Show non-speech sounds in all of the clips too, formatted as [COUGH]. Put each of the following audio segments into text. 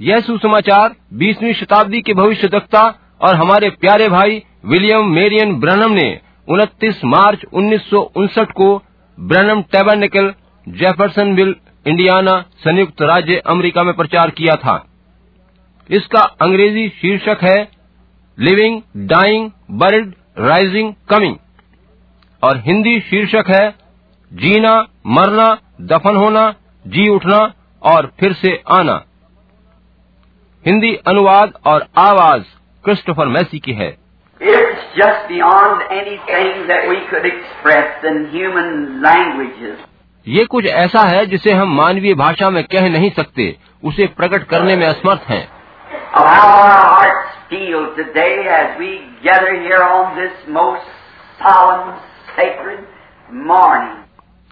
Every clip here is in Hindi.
यह सुसमाचार बीसवीं शताब्दी के भविष्य दक्ता और हमारे प्यारे भाई विलियम मेरियन ब्रनम ने 29 मार्च उन्नीस सौ उनसठ को ब्रनम टेबरनिकल जेफरसनविल, इंडियाना संयुक्त राज्य अमेरिका में प्रचार किया था। इसका अंग्रेज़ी शीर्षक है, living, dying, bird, rising, coming. और हिंदी शीर्षक है, जीना, मरना, दफन होना, जी उठना और फिर से आना। हिंदी अनुवाद और आवाज़ क्रिस्टोफर मैसी की है। ये कुछ ऐसा है जिसे हम मानवीय भाषा में कह नहीं सकते उसे प्रकट करने में असमर्थ हैं।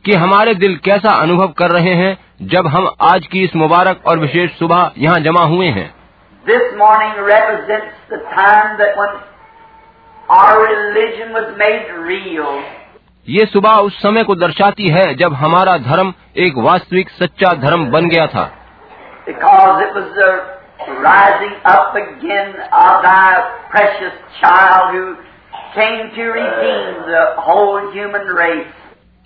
कि हमारे दिल कैसा अनुभव कर रहे हैं जब हम आज की इस मुबारक और विशेष सुबह यहाँ जमा हुए हैं। This morning represents the time that when our religion was made real. ये सुबह उस समय को दर्शाती है जब हमारा धर्म एक वास्तविक सच्चा धर्म बन गया था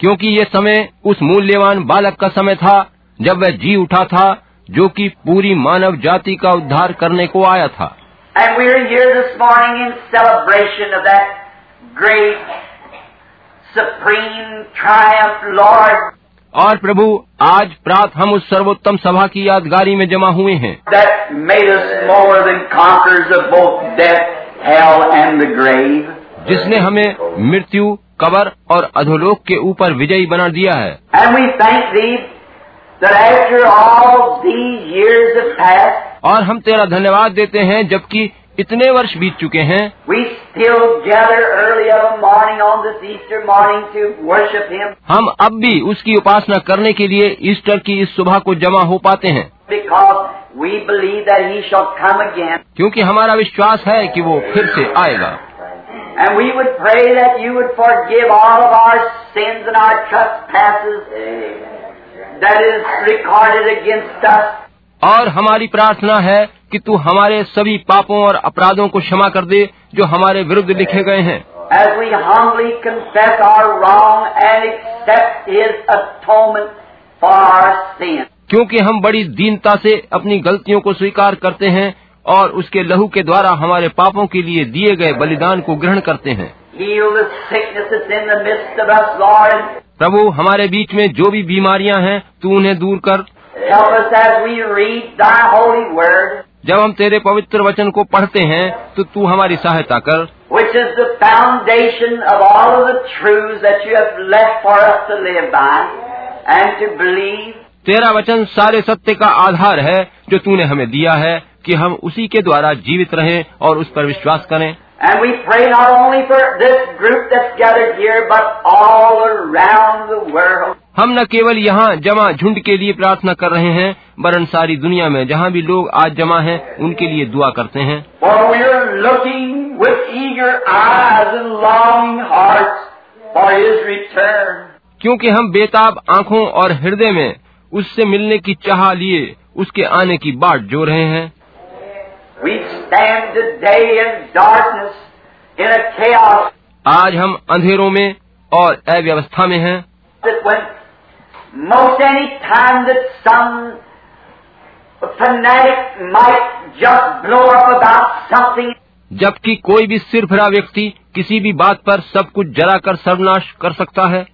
क्योंकि ये समय उस मूल्यवान बालक का समय था जब वह जी उठा था जो कि पूरी मानव जाति का उद्धार करने को आया था। और प्रभु आज प्रात हम उस सर्वोत्तम सभा की यादगारी में जमा हुए हैं। जिसने हमें मृत्यु कवर और अधोलोक के ऊपर विजयी बना दिया है। और हम तेरा धन्यवाद देते हैं जबकि इतने वर्ष बीत चुके हैं। हम अब भी उसकी उपासना करने के लिए ईस्टर की इस सुबह को जमा हो पाते हैं। क्योंकि हमारा विश्वास है कि वो फिर से आएगा। और और हमारी प्रार्थना है कि तू हमारे सभी पापों और अपराधों को क्षमा कर दे जो हमारे विरुद्ध लिखे गए हैं। As we humbly confess our wrong and accept His atonement for our sins. क्योंकि हम बड़ी दीनता से अपनी गलतियों को स्वीकार करते हैं और उसके लहू के द्वारा हमारे पापों के लिए दिए गए बलिदान को ग्रहण करते हैं। प्रभु हमारे बीच में जो भी बीमारियाँ हैं तू उन्हें दूर कर। जब हम तेरे पवित्र वचन को पढ़ते हैं तो तू हमारी सहायता कर। तेरा वचन सारे सत्य का आधार है जो तूने हमें दिया है कि हम उसी के द्वारा जीवित रहें और उस पर विश्वास करें। And we pray not only for this group that's gathered here, but all around the world. हम न केवल यहाँ जमा झुंड के लिए प्रार्थना कर रहे हैं वरन सारी दुनिया में जहाँ भी लोग आज जमा हैं, उनके लिए दुआ करते हैं। क्योंकि हम बेताब आँखों और हृदय में उससे मिलने की चाह लिए उसके आने की बाट जो रहे हैं। आज हम अंधेरों में और अव्यवस्था में हैं। जबकि कोई भी सिर भरा व्यक्ति किसी भी बात पर सब कुछ जला कर सर्वनाश कर सकता है।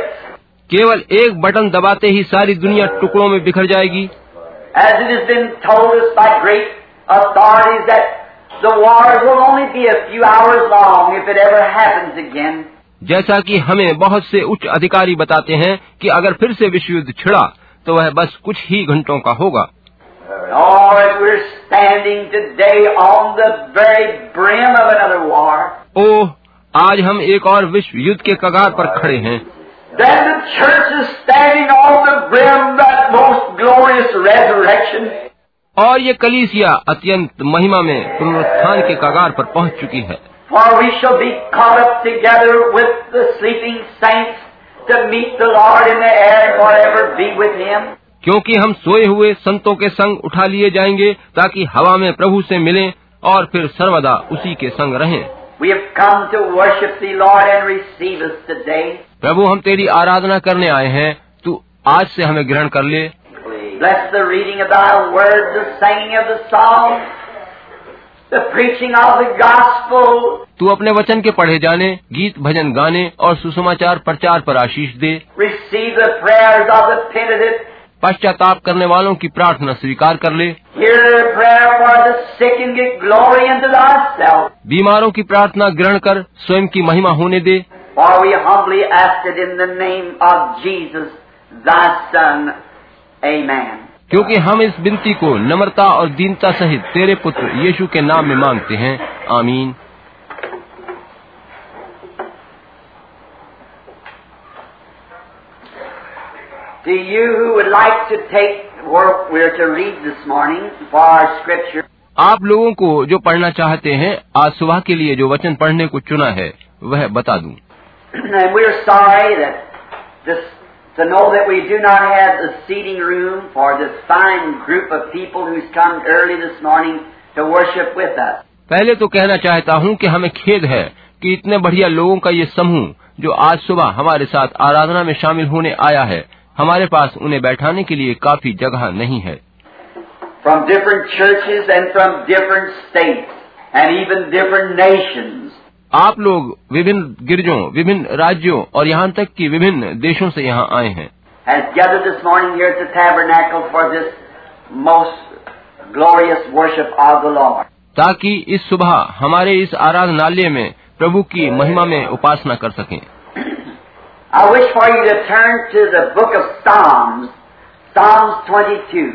But. केवल एक बटन दबाते ही सारी दुनिया टुकड़ों में बिखर जाएगी। जैसा कि हमें बहुत से उच्च अधिकारी बताते हैं कि अगर फिर से विश्व युद्ध छिड़ा तो वह बस कुछ ही घंटों का होगा। ओह आज हम एक और विश्व युद्ध के कगार पर खड़े हैं। Then the church is standing on the brim of that most glorious resurrection. और ये कलीसिया अत्यंत महिमा में पुनरुत्थान के कगार पर पहुँच चुकी है For we shall be caught up together with the sleeping saints to meet the Lord in the air and forever be with Him. क्योंकि हम सोए हुए संतों के संग उठा लिए जाएँगे ताकि हवा में प्रभु से मिलें और फिर सर्वदा उसी के संग रहें We have come to worship Thee, Lord, and receive us today. प्रभु हम तेरी आराधना करने आए हैं। तू आज से हमें ग्रहण कर ले। तू अपने वचन के पढ़े जाने गीत भजन गाने और सुसमाचार प्रचार पर आशीष दे। पश्चाताप करने वालों की प्रार्थना स्वीकार कर ले। बीमारों की प्रार्थना ग्रहण कर स्वयं की महिमा होने दे। For we humbly ask it in the name of Jesus, thy Son. Amen. क्योंकि हम इस बिनती को नम्रता और दीनता सहित तेरे पुत्र यीशु के नाम में मांगते हैं आमीन आप लोगों को जो पढ़ना चाहते हैं आज सुबह के लिए जो वचन पढ़ने को चुना है वह बता दूँ। [CLEARS THROAT] and we're sorry that this, to know that we do not have the seating room for this fine group of people who's come early this morning to worship with us. पहले तो कहना चाहता हूं कि हमें खेद है कि इतने बढ़िया लोगों का ये समूह जो आज सुबह हमारे साथ आराधना में शामिल होने आया है हमारे पास उन्हें बैठाने के लिए काफी जगह नहीं है From different churches and from different states and even different nations. आप लोग विभिन्न गिरजों विभिन्न राज्यों और यहाँ तक कि विभिन्न देशों से यहाँ आए हैं. ताकि इस सुबह हमारे इस आराधनालय में प्रभु की महिमा में उपासना कर सकें I wish for you to turn to the book of Psalms, Psalms 22.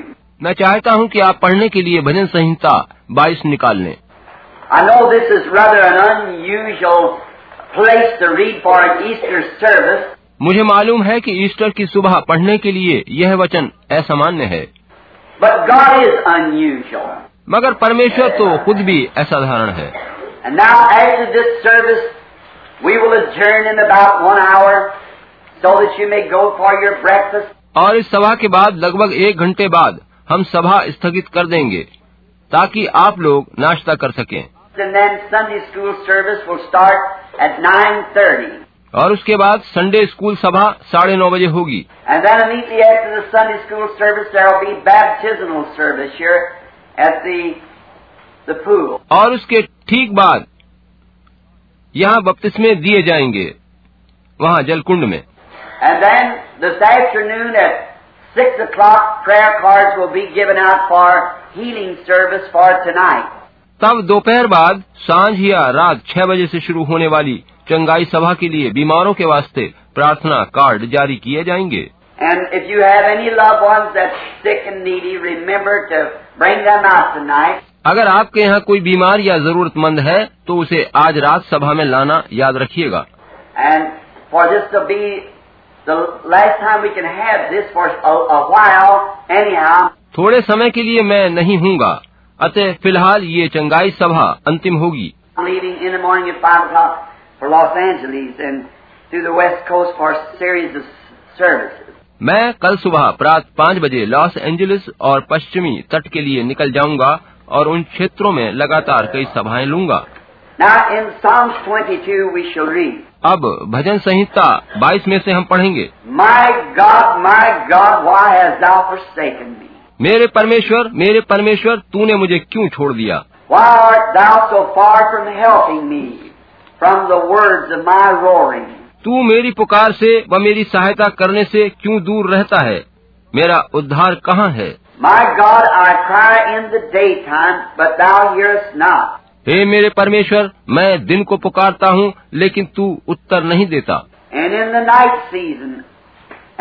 मैं चाहता हूँ कि आप पढ़ने के लिए भजन संहिता 22 निकाल लें I know this is rather an unusual place to read for an Easter service, मुझे मालूम है कि ईस्टर की सुबह पढ़ने के लिए यह वचन असामान्य है but God is unusual. मगर परमेश्वर तो खुद भी असाधारण है And now after this service, we will adjourn in about one hour so that you may go for your breakfast. और इस सभा के बाद लगभग एक घंटे बाद हम सभा स्थगित कर देंगे ताकि आप लोग नाश्ता कर सकें And then Sunday school service will start at 9.30. और उसके बाद संडे स्कूल सभा साढ़े नौ बजे होगी And then immediately after the Sunday school service, there will be baptismal service here at the, the pool. और उसके ठीक बाद यहाँ बपतिस्मे दिए जाएंगे वहाँ जलकुंड में And then this afternoon at 6 o'clock, prayer cards will be given out for healing service for tonight. तब दोपहर बाद साँझ या रात छह बजे से शुरू होने वाली चंगाई सभा के लिए बीमारों के वास्ते प्रार्थना कार्ड जारी किए जाएँगे। अगर आपके यहाँ कोई बीमार या जरूरतमंद है तो उसे आज रात सभा में लाना याद रखिएगा। थोड़े समय के लिए मैं नहीं हूँ अतः फ़िलहाल ये चंगाई सभा अंतिम होगी। मैं कल सुबह प्रातः पाँच बजे लॉस एंजलिस और पश्चिमी तट के लिए निकल जाऊँगा और उन क्षेत्रों में लगातार कई सभाएँ लूँगा। अब भजन संहिता 22 में से हम पढ़ेंगे। My God my God why has forsaken मेरे परमेश्वर मेरे परमेश्वर तूने मुझे क्यों छोड़ दिया? तू मेरी पुकार से व मेरी सहायता करने से क्यों दूर रहता है? मेरा उद्धार कहाँ है? हे मेरे परमेश्वर मैं दिन को पुकारता हूँ लेकिन तू उत्तर नहीं देता। And in the night season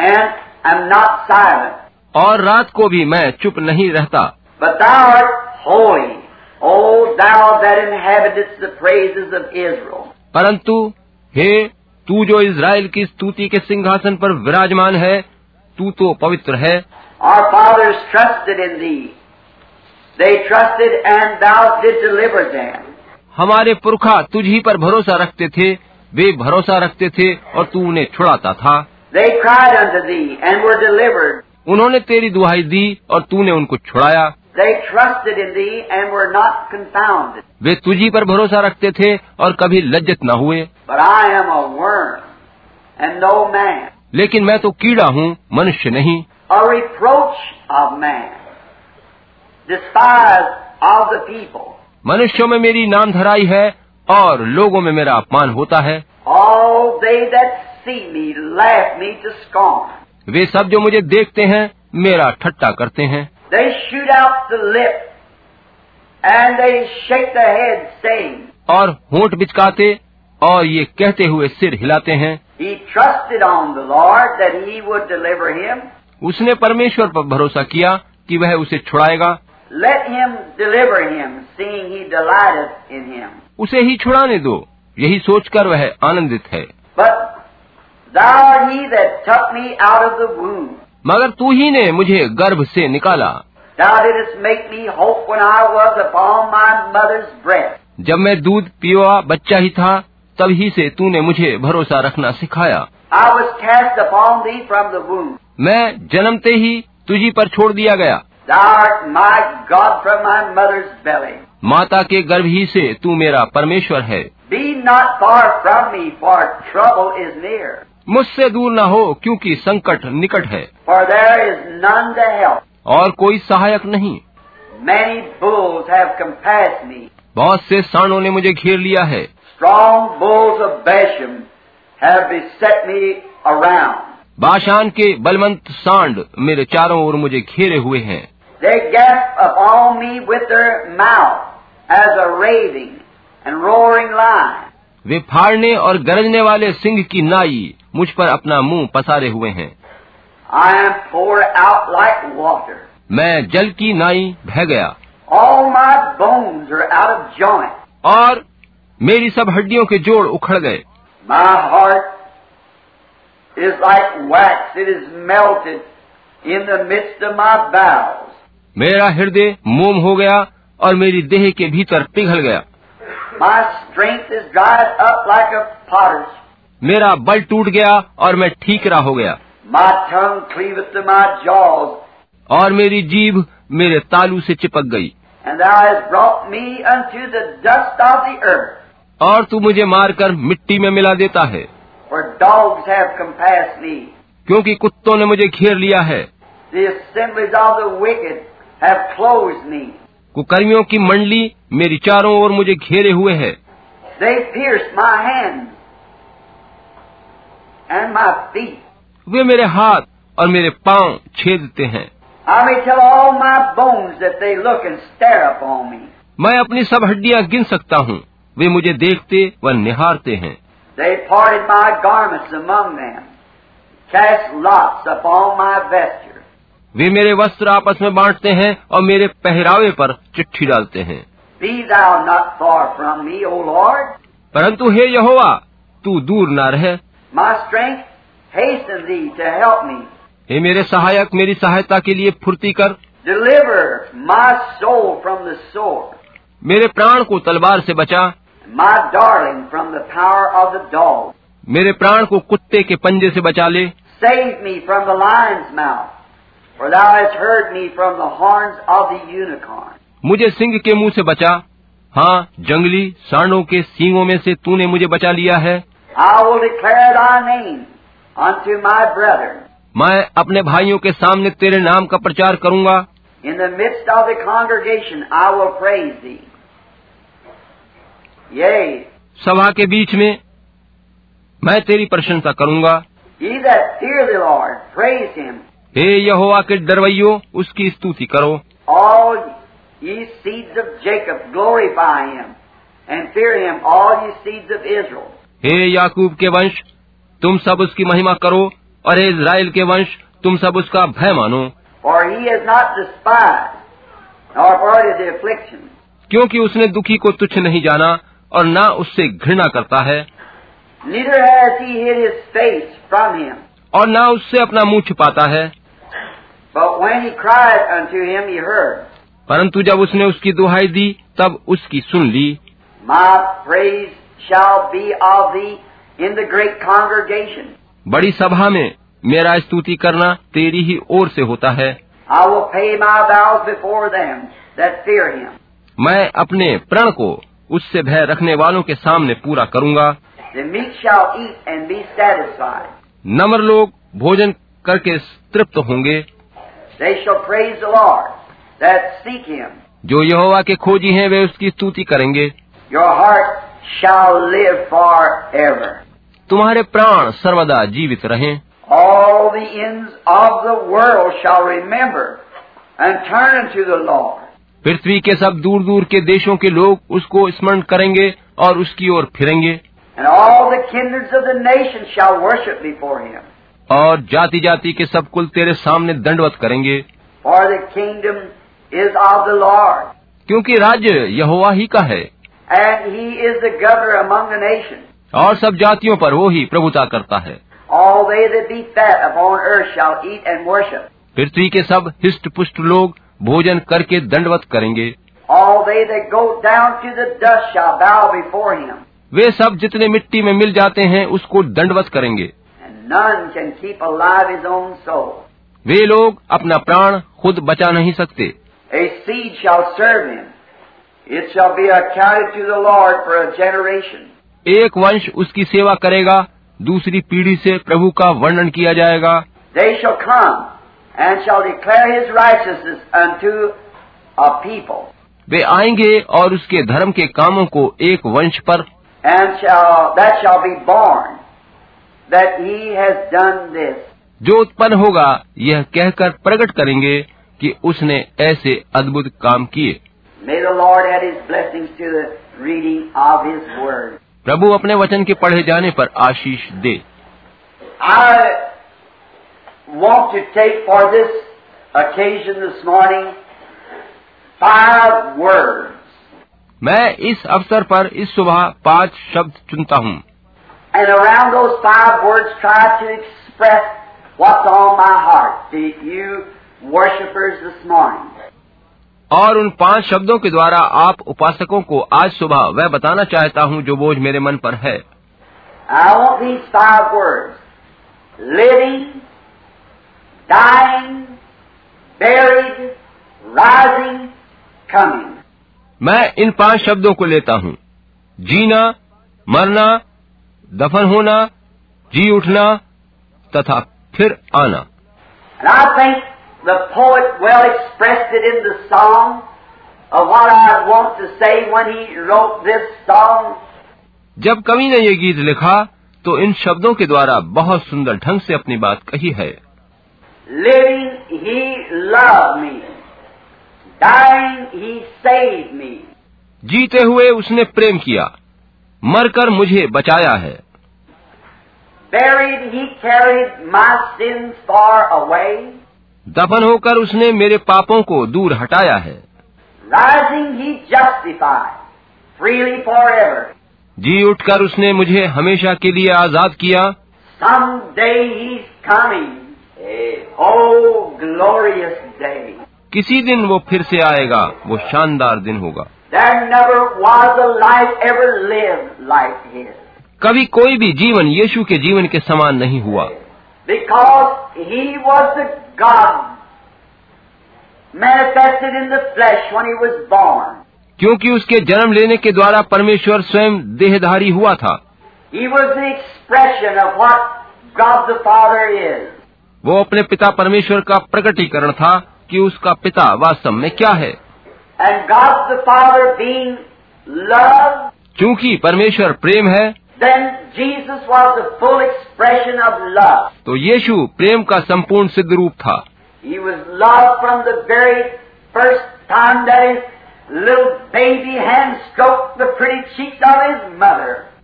and I am not silent और रात को भी मैं चुप नहीं रहता But thou art holy, O thou that inhabitest the praises of Israel. परंतु हे तू जो इज़राइल की स्तुति के सिंहासन पर विराजमान है तू तो पवित्र है Our fathers trusted in thee. They trusted and thou did deliver them. हमारे पुरखा तुझ ही पर भरोसा रखते थे वे भरोसा रखते थे और तू उन्हें छुड़ाता था They cried unto thee and were delivered. उन्होंने तेरी दुहाई दी और तू ने उनको छुड़ाया। वे तुझी पर भरोसा रखते थे और कभी लज्जित न हुए। लेकिन मैं तो कीड़ा हूँ मनुष्य नहीं। मनुष्यों में मेरी नाम धराई है और लोगों में मेरा अपमान होता है। वे सब जो मुझे देखते हैं मेरा ठट्टा करते हैं। और होठ बिचकाते और ये कहते हुए सिर हिलाते हैं। उसने परमेश्वर पर भरोसा किया कि वह उसे छुड़ाएगा। Let him deliver him, seeing he delighted in him. उसे ही छुड़ाने दो यही सोचकर वह आनंदित है। But मगर तू ही ने मुझे गर्भ से निकाला। जब मैं दूध पीवा बच्चा ही था तभी ही से तूने मुझे भरोसा रखना सिखाया। I was cast upon मैं जन्मते ही तुझी पर छोड़ दिया गया। My माता के गर्भ ही से तू मेरा परमेश्वर है। मुझसे दूर न हो क्योंकि संकट निकट है. और कोई सहायक नहीं. बहुत से सांडों ने मुझे घेर लिया है. बाशान के बलवंत सांड मेरे चारों ओर मुझे घेरे हुए हैं They gasp upon me with their mouth as a raving and roaring lion. वे फाड़ने और गरजने वाले सिंह की नाई मुझ पर अपना मुँह पसारे हुए हैं I am poured out like water. मैं जल की नाई बह गया All my bones are out of joint. और मेरी सब हड्डियों के जोड़ उखड़ गए My heart is like wax. It is melted in the midst of my bowels. मेरा हृदय मोम हो गया और मेरी देह के भीतर पिघल गया My strength is dried up like a potter's. मेरा बल टूट गया और मैं ठीक रहा हो गया। और मेरी जीभ मेरे तालू से चिपक गई। और तू मुझे मारकर मिट्टी में मिला देता है। क्योंकि कुत्तों ने मुझे घेर लिया है। कुकर्मियों की मंडली मेरी चारों ओर मुझे घेरे हुए है। And my feet. वे मेरे हाथ और मेरे पाँव छेदते हैं I may tell all my bones that they look and stare upon me. मैं अपनी सब हड्डियाँ गिन सकता हूँ वे मुझे देखते व निहारते हैं They parted my garments among them, cast lots upon my vesture. वे मेरे वस्त्र आपस में बांटते हैं और मेरे पहरावे पर चिट्ठी डालते हैं Be thou not far from me, O Lord. परंतु हे यहोवा तू दूर ना रह My strength hasten thee to help me. हे मेरे सहायक मेरी सहायता के लिए फुर्ती कर Deliver my soul from the sword, मेरे प्राण को तलवार से बचा my darling from the power of the dog. मेरे प्राण को कुत्ते के पंजे से बचा ले Save me from the lion's mouth, for thou hast heard me from the horns of the unicorn. मुझे सिंह के मुँह से बचा हाँ जंगली सांडों के सींगों में से तूने मुझे बचा लिया है I will declare thy name unto my brethren. मैं अपने भाइयों के सामने तेरे नाम का प्रचार करूंगा In the midst of the congregation I will praise thee. Yea, सभा के बीच में मैं तेरी प्रशंसा करूंगा ye that fear the Lord, praise him. हे यहोवा के डरवैयो उसकी स्तुति करो All ye seeds of Jacob, glorify him, and fear him, all ye seeds of Israel. हे याकूब के वंश तुम सब उसकी महिमा करो और हे इज़राइल के वंश तुम सब उसका भय मानो। क्योंकि उसने दुखी को तुच्छ नहीं जाना और ना उससे घृणा करता है. और ना उससे अपना मुँह छुपाता है। Him, परंतु जब उसने उसकी दुहाई दी तब उसकी सुन ली। My praise shall be of thee in the great congregation. बड़ी सभा में मेरा स्तुति करना तेरी ही ओर से होता है I will pay my vows before them that fear him. मैं अपने प्रण को उससे भय रखने वालों के सामने पूरा करूँगा The meek shall eat and be satisfied. नम्र लोग भोजन करके तृप्त होंगे They shall praise the Lord that seek him. जो यहोवा के खोजी हैं वे उसकी स्तुति करेंगे Your heart shall live forever. तुम्हारे प्राण सर्वदा जीवित रहें All the ends of the world shall remember and turn unto the Lord. पृथ्वी के सब दूर दूर के देशों के लोग उसको स्मरण करेंगे और उसकी ओर फिरेंगे And all the kindreds of the nations shall worship before him. और जाति जाति के सब कुल तेरे सामने दंडवत करेंगे For the kingdom is of the Lord, क्योंकि राज्य यहोवा ही का है और सब जातियों पर वो ही प्रभुता करता है। पृथ्वी के सब हिस्ट पुष्ट लोग भोजन करके दंडवत करेंगे। वे सब जितने मिट्टी में मिल जाते हैं उसको दंडवत करेंगे। वे लोग अपना प्राण खुद बचा नहीं सकते। A seed shall serve him. It shall be accounted to the Lord for a generation. एक वंश उसकी सेवा करेगा दूसरी पीढ़ी से प्रभु का वर्णन किया जाएगा They shall come and shall declare his righteousness unto a people, वे आएंगे और उसके धर्म के कामों को एक वंश पर and shall that shall be born that he has done this. जो उत्पन्न होगा यह कहकर प्रकट करेंगे कि उसने ऐसे अद्भुत काम किए May the Lord add his blessings to the reading of his word. प्रभु अपने वचन के पढ़े जाने पर आशीष दे I want to take for this occasion this morning five words. मैं इस अवसर पर इस सुबह पांच शब्द चुनता हूँ And around those five words, try to express what's on my heart to you worshipers this morning. और उन पाँच शब्दों के द्वारा आप उपासकों को आज सुबह वह बताना चाहता हूँ जो बोझ मेरे मन पर है। I want these five words. Living, dying, buried, rising, coming. मैं इन पाँच शब्दों को लेता हूँ। जीना मरना दफन होना जी उठना तथा फिर आना। And I think the poet well expressed it in the song of what I want to say when he wrote this song. जब कवि ने ये गीत लिखा तो इन शब्दों के द्वारा बहुत सुंदर ढंग से अपनी बात कही है। Living he love me dying he save me जीते हुए उसने प्रेम किया। मरकर मुझे बचाया है। Buried he carried my sins far away दफन होकर उसने मेरे पापों को दूर हटाया है। जी उठकर उसने मुझे हमेशा के लिए आज़ाद किया। किसी दिन वो फिर से आएगा वो शानदार दिन होगा। कभी कोई भी जीवन यीशु के जीवन के समान नहीं हुआ। बिकॉज़ ही वॉज़ क्योंकि उसके जन्म लेने के द्वारा परमेश्वर स्वयं देहधारी हुआ था। वो अपने पिता परमेश्वर का प्रकटीकरण था कि उसका पिता वास्तव में क्या है। एंड गॉड द फादर चूँकि परमेश्वर प्रेम है तो यीशु प्रेम का संपूर्ण सिद्ध रूप था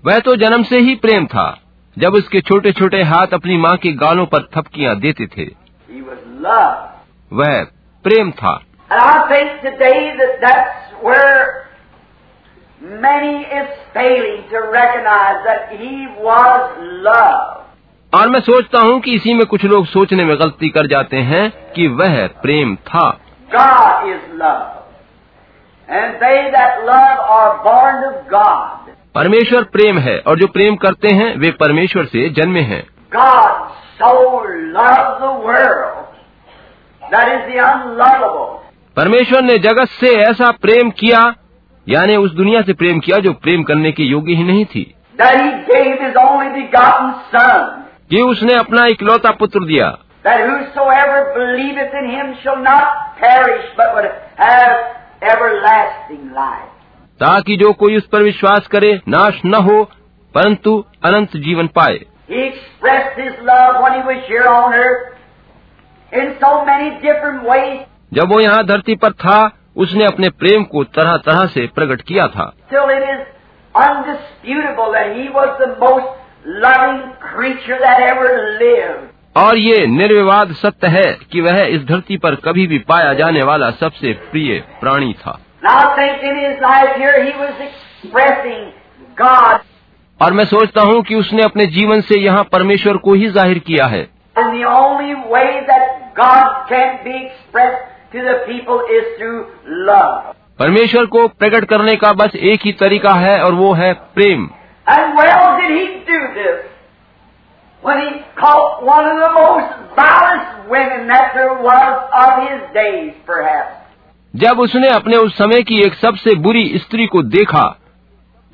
वह तो जन्म से ही प्रेम था जब उसके छोटे छोटे हाथ अपनी माँ के गालों पर थपकियाँ देते थे। वह प्रेम था। और मैं सोचता हूँ कि इसी में कुछ लोग सोचने में गलती कर जाते हैं कि वह प्रेम था। परमेश्वर प्रेम है और जो प्रेम करते हैं वे परमेश्वर से जन्मे हैं। God so loved the world that is परमेश्वर ने जगत से ऐसा प्रेम किया यानी उस दुनिया से प्रेम किया जो प्रेम करने के योग्य ही नहीं थी। कि उसने अपना इकलौता पुत्र दिया। ताकि जो कोई उस पर विश्वास करे नाश न हो परंतु अनंत जीवन पाए। जब वो यहाँ धरती पर था उसने अपने प्रेम को तरह तरह से प्रकट किया था। और ये निर्विवाद सत्य है कि वह इस धरती पर कभी भी पाया जाने वाला सबसे प्रिय प्राणी था। और मैं सोचता हूँ कि उसने अपने जीवन से यहाँ परमेश्वर को ही ज़ाहिर किया है। पीपल इज़ टू लॉ परमेश्वर को प्रकट करने का बस एक ही तरीका है और वो है प्रेम। जब उसने अपने उस समय की एक सबसे बुरी स्त्री को देखा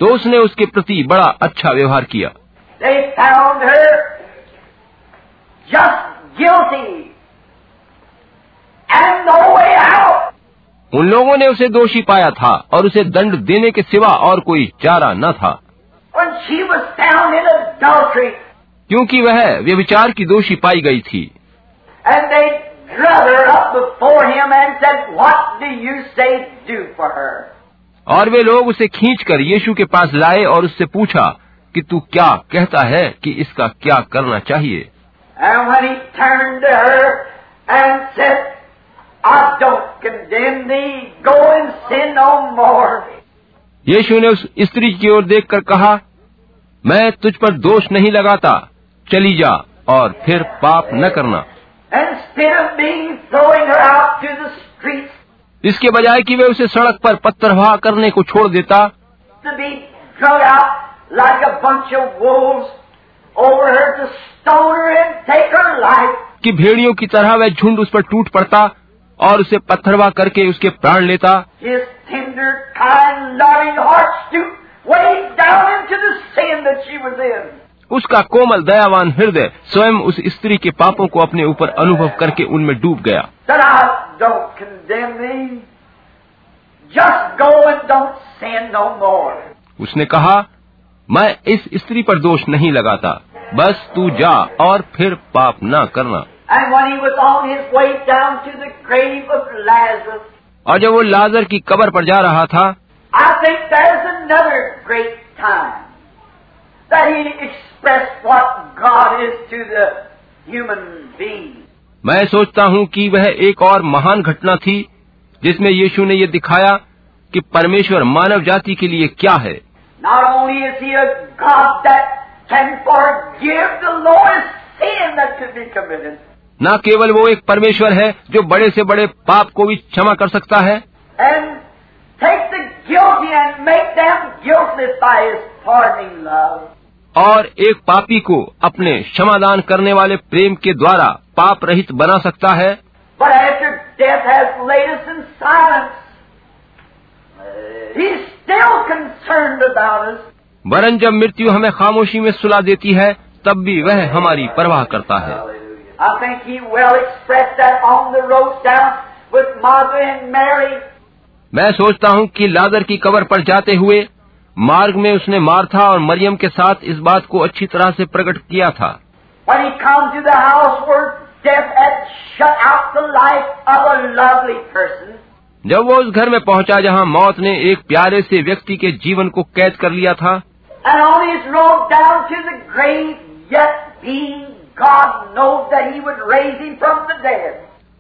तो उसने उसके प्रति बड़ा अच्छा व्यवहार किया। उन लोगों ने उसे दोषी पाया था और उसे दंड देने के सिवा और कोई चारा न था। क्योंकि वह व्यविचार की दोषी पाई गई थी। और वे लोग उसे खींचकर यीशु के पास लाए और उससे पूछा कि तू क्या कहता है कि इसका क्या करना चाहिए? यीशु ने उस स्त्री की ओर देखकर कहा, मैं तुझ पर दोष नहीं लगाता, चली जा और फिर पाप न करना। इसके बजाय कि वे उसे सड़क पर पत्थरवाह करने को छोड़ देता। कि भेड़ियों की तरह वह झुंड उस पर टूट पड़ता। और उसे पत्थरवा करके उसके प्राण लेता। उसका कोमल दयावान हृदय स्वयं उस स्त्री के पापों को अपने ऊपर अनुभव करके उनमें डूब गया। उसने कहा मैं इस स्त्री पर दोष नहीं लगाता। बस तू जा और फिर पाप ना करना। और जब वो लाजर की कबर पर जा रहा था मैं सोचता हूँ कि वह एक और महान घटना थी जिसमें यीशु ने ये दिखाया कि परमेश्वर मानव जाति के लिए क्या है can forgive the lowest sin that could be committed. न केवल वो एक परमेश्वर है जो बड़े से बड़े पाप को भी क्षमा कर सकता है। और एक पापी को अपने क्षमादान करने वाले प्रेम के द्वारा पाप रहित बना सकता है। वरन जब मृत्यु हमें खामोशी में सुला देती है तब भी वह हमारी परवाह करता है। I think he well expressed that on the road down with mother and Mary. मैं सोचता हूँ कि लादर की कवर पर जाते हुए मार्ग में उसने मार्था और मरियम के साथ इस बात को अच्छी तरह से प्रकट किया था जब वो उस घर में पहुँचा जहाँ मौत ने एक प्यारे से व्यक्ति के जीवन को कैद कर लिया था And on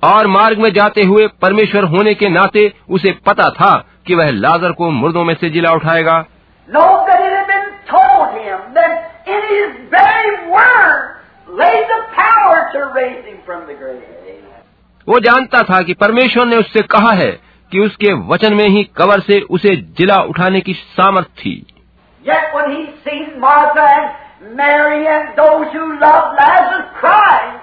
और मार्ग में जाते हुए परमेश्वर होने के नाते उसे पता था कि वह लाजर को मुर्दों में से जिला उठाएगा। वो जानता था कि परमेश्वर ने उससे कहा है कि उसके वचन में ही कवर से उसे जिला उठाने की सामर्थ थी। Mary and those who loved Lazarus cried.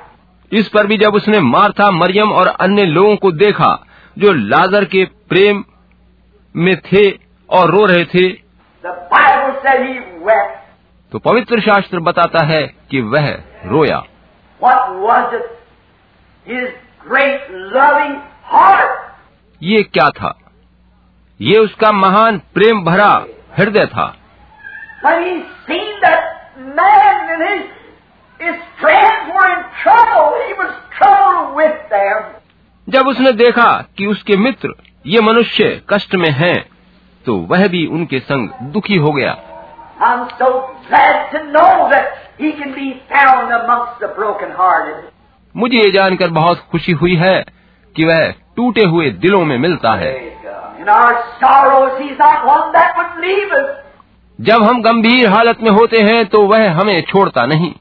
इस पर भी जब उसने मार्था मरियम और अन्य लोगों को देखा जो लाजर के प्रेम में थे और रो रहे थे The Bible said he wept. तो पवित्र शास्त्र बताता है कि वह रोया What was it? His great loving heart. ये क्या था ये उसका महान प्रेम भरा हृदय था man and his, his friends were in trouble. He was troubled with them. जब उसने देखा कि उसके मित्र ये मनुष्य कष्ट में हैं, तो वह भी उनके संग दुखी हो गया। मुझे ये जानकर बहुत खुशी हुई है कि वह टूटे हुए दिलों में मिलता है। जब हम गंभीर हालत में होते हैं तो वह हमें छोड़ता नहीं.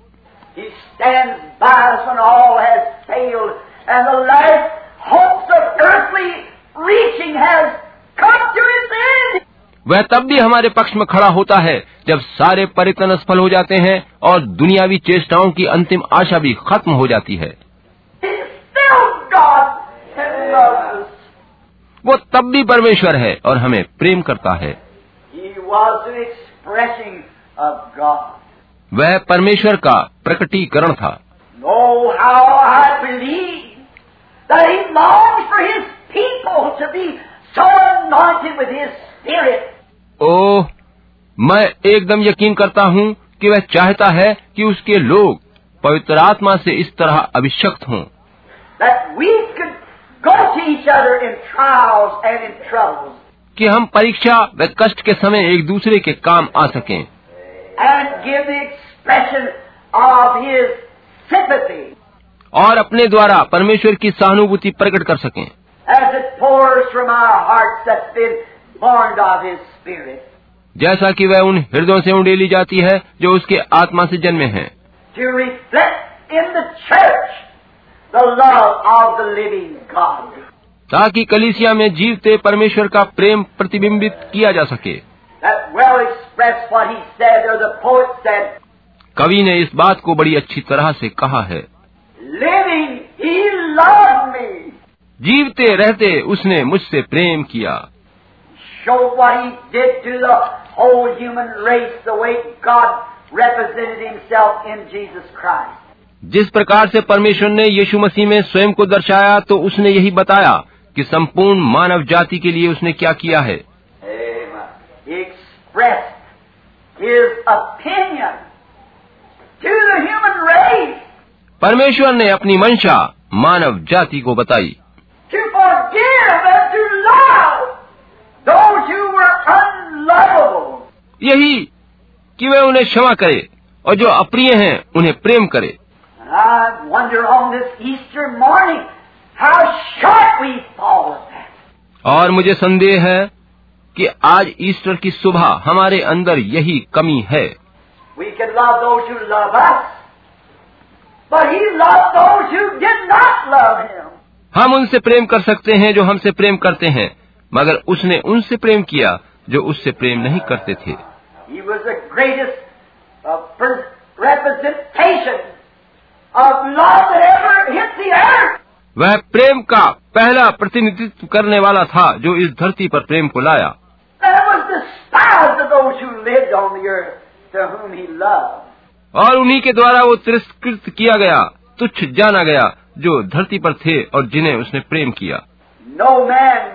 वह तब भी हमारे पक्ष में खड़ा होता है जब सारे परितन असफल हो जाते हैं और दुनियावी चेष्टाओं की अंतिम आशा भी खत्म हो जाती है. वो तब भी परमेश्वर है और हमें प्रेम करता है वह परमेश्वर का प्रकटीकरण था। ओ मैं एकदम यकीन करता हूँ कि वह चाहता है कि उसके लोग पवित्र आत्मा से इस तरह अभिशक्त हों। That we could go to each other in trials and in troubles. कि हम परीक्षा व कष्ट के समय एक दूसरे के काम आ सकें। और अपने द्वारा परमेश्वर की सहानुभूति प्रकट कर सकें। जैसा कि वह उन हृदयों से उड़े ली जाती है जो उसके आत्मा से जन्मे हैं। ताकि कलिसिया में जीवते परमेश्वर का प्रेम प्रतिबिंबित किया जा सके। कवि ने इस बात को बड़ी अच्छी तरह से कहा है। जीवते रहते उसने मुझसे प्रेम किया। जिस प्रकार से परमेश्वर ने यीशु मसीह में स्वयं को दर्शाया तो उसने यही बताया कि संपूर्ण मानव जाति के लिए उसने क्या किया है? परमेश्वर ने अपनी मंशा मानव जाति को बताई। यही कि वे उन्हें क्षमा करे और जो अप्रिय हैं उन्हें प्रेम करे। Morning, और मुझे संदेह है कि आज ईस्टर की सुबह हमारे अंदर यही कमी है। हम उनसे प्रेम कर सकते हैं जो हमसे प्रेम करते हैं मगर उसने उनसे प्रेम किया जो उससे प्रेम नहीं करते थे। वह प्रेम का पहला प्रतिनिधित्व करने वाला था जो इस धरती पर प्रेम को लाया. और उन्हीं के द्वारा वो तिरस्कृत किया गया तुच्छ जाना गया जो धरती पर थे और जिन्हें उसने प्रेम किया No man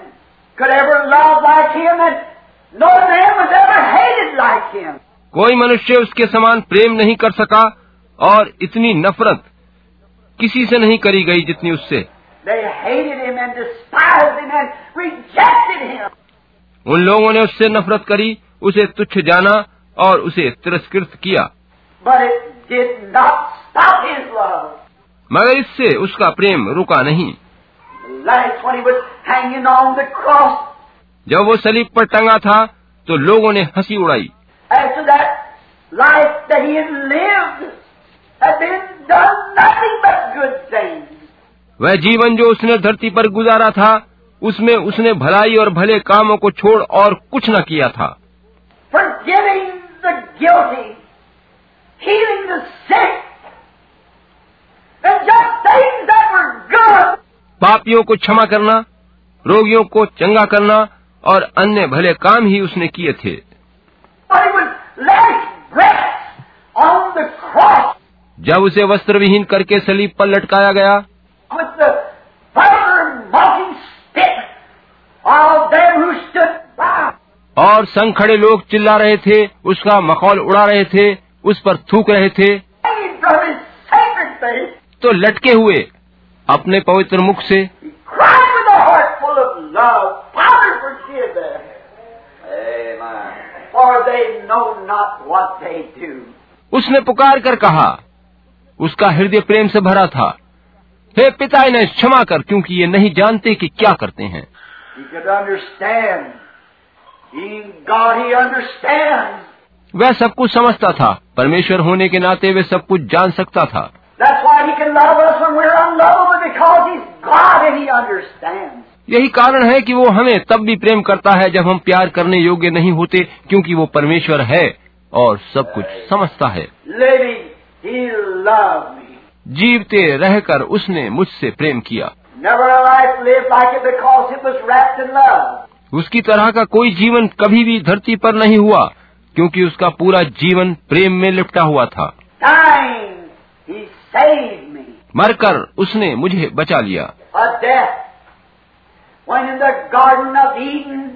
could ever love like him, and no man was ever hated like him. कोई मनुष्य उसके समान प्रेम नहीं कर सका और इतनी नफरत किसी से नहीं करी गई जितनी उससे। उन लोगों ने उससे नफरत करी उसे तुच्छ जाना और उसे तिरस्कृत किया। मगर इससे उसका प्रेम रुका नहीं। जब वो सलीब पर टंगा था तो लोगों ने हँसी उड़ाई। वह जीवन जो उसने धरती पर गुजारा था उसमें उसने भलाई और भले कामों को छोड़ और कुछ न किया था। पापियों को क्षमा करना रोगियों को चंगा करना और अन्य भले काम ही उसने किए थे। जब उसे वस्त्र विहीन करके सलीब पर लटकाया गया। और संग खड़े लोग चिल्ला रहे थे उसका मखौल उड़ा रहे थे उस पर थूक रहे थे। तो लटके हुए अपने पवित्र मुख से। उसने पुकार कर कहा उसका हृदय प्रेम से भरा था। हे पिता इन्हें क्षमा कर क्योंकि ये नहीं जानते कि क्या करते हैं। He God, he वह सब कुछ समझता था। परमेश्वर होने के नाते वे सब कुछ जान सकता था. यही कारण है कि वो हमें तब भी प्रेम करता है जब हम प्यार करने योग्य नहीं होते क्योंकि वो परमेश्वर है और सब कुछ समझता है। Living. जीवते रहकर उसने मुझसे प्रेम किया। उसकी तरह का कोई जीवन कभी भी धरती पर नहीं हुआ क्योंकि उसका पूरा जीवन प्रेम में लिपटा हुआ था। मरकर उसने मुझे बचा लिया। गार्डन ऑफ़ ईडन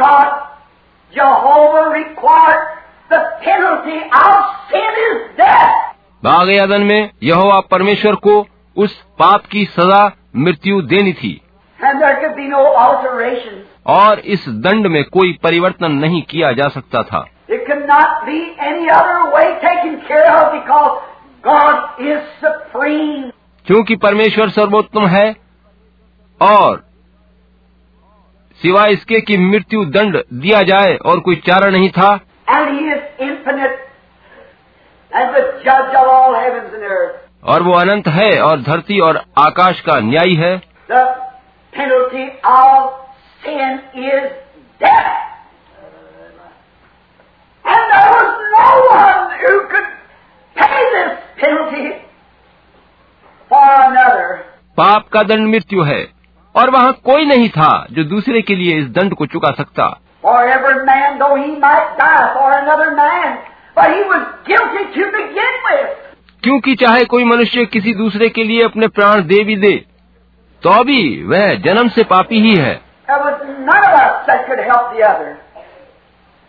गॉड बाग अदन में यह परमेश्वर को उस पाप की सजा मृत्यु देनी थी। और इस दंड में कोई परिवर्तन नहीं किया जा सकता था। क्योंकि परमेश्वर सर्वोत्तम है और सिवाय इसके कि मृत्यु दंड दिया जाए और कोई चारा नहीं था। Infinite as the judge of all heavens and earth. और वो अनंत है और धरती और आकाश का न्यायी है The penalty of sin is death. And there was no one who could pay this penalty for another. पाप का दंड मृत्यु है और वहाँ कोई नहीं था जो दूसरे के लिए इस दंड को चुका सकता For every man, though he might die for another man, but he was guilty to begin with. क्योंकि चाहे कोई मनुष्य किसी दूसरे के लिए अपने प्राण दे भी दे तो भी वह जन्म से पापी ही है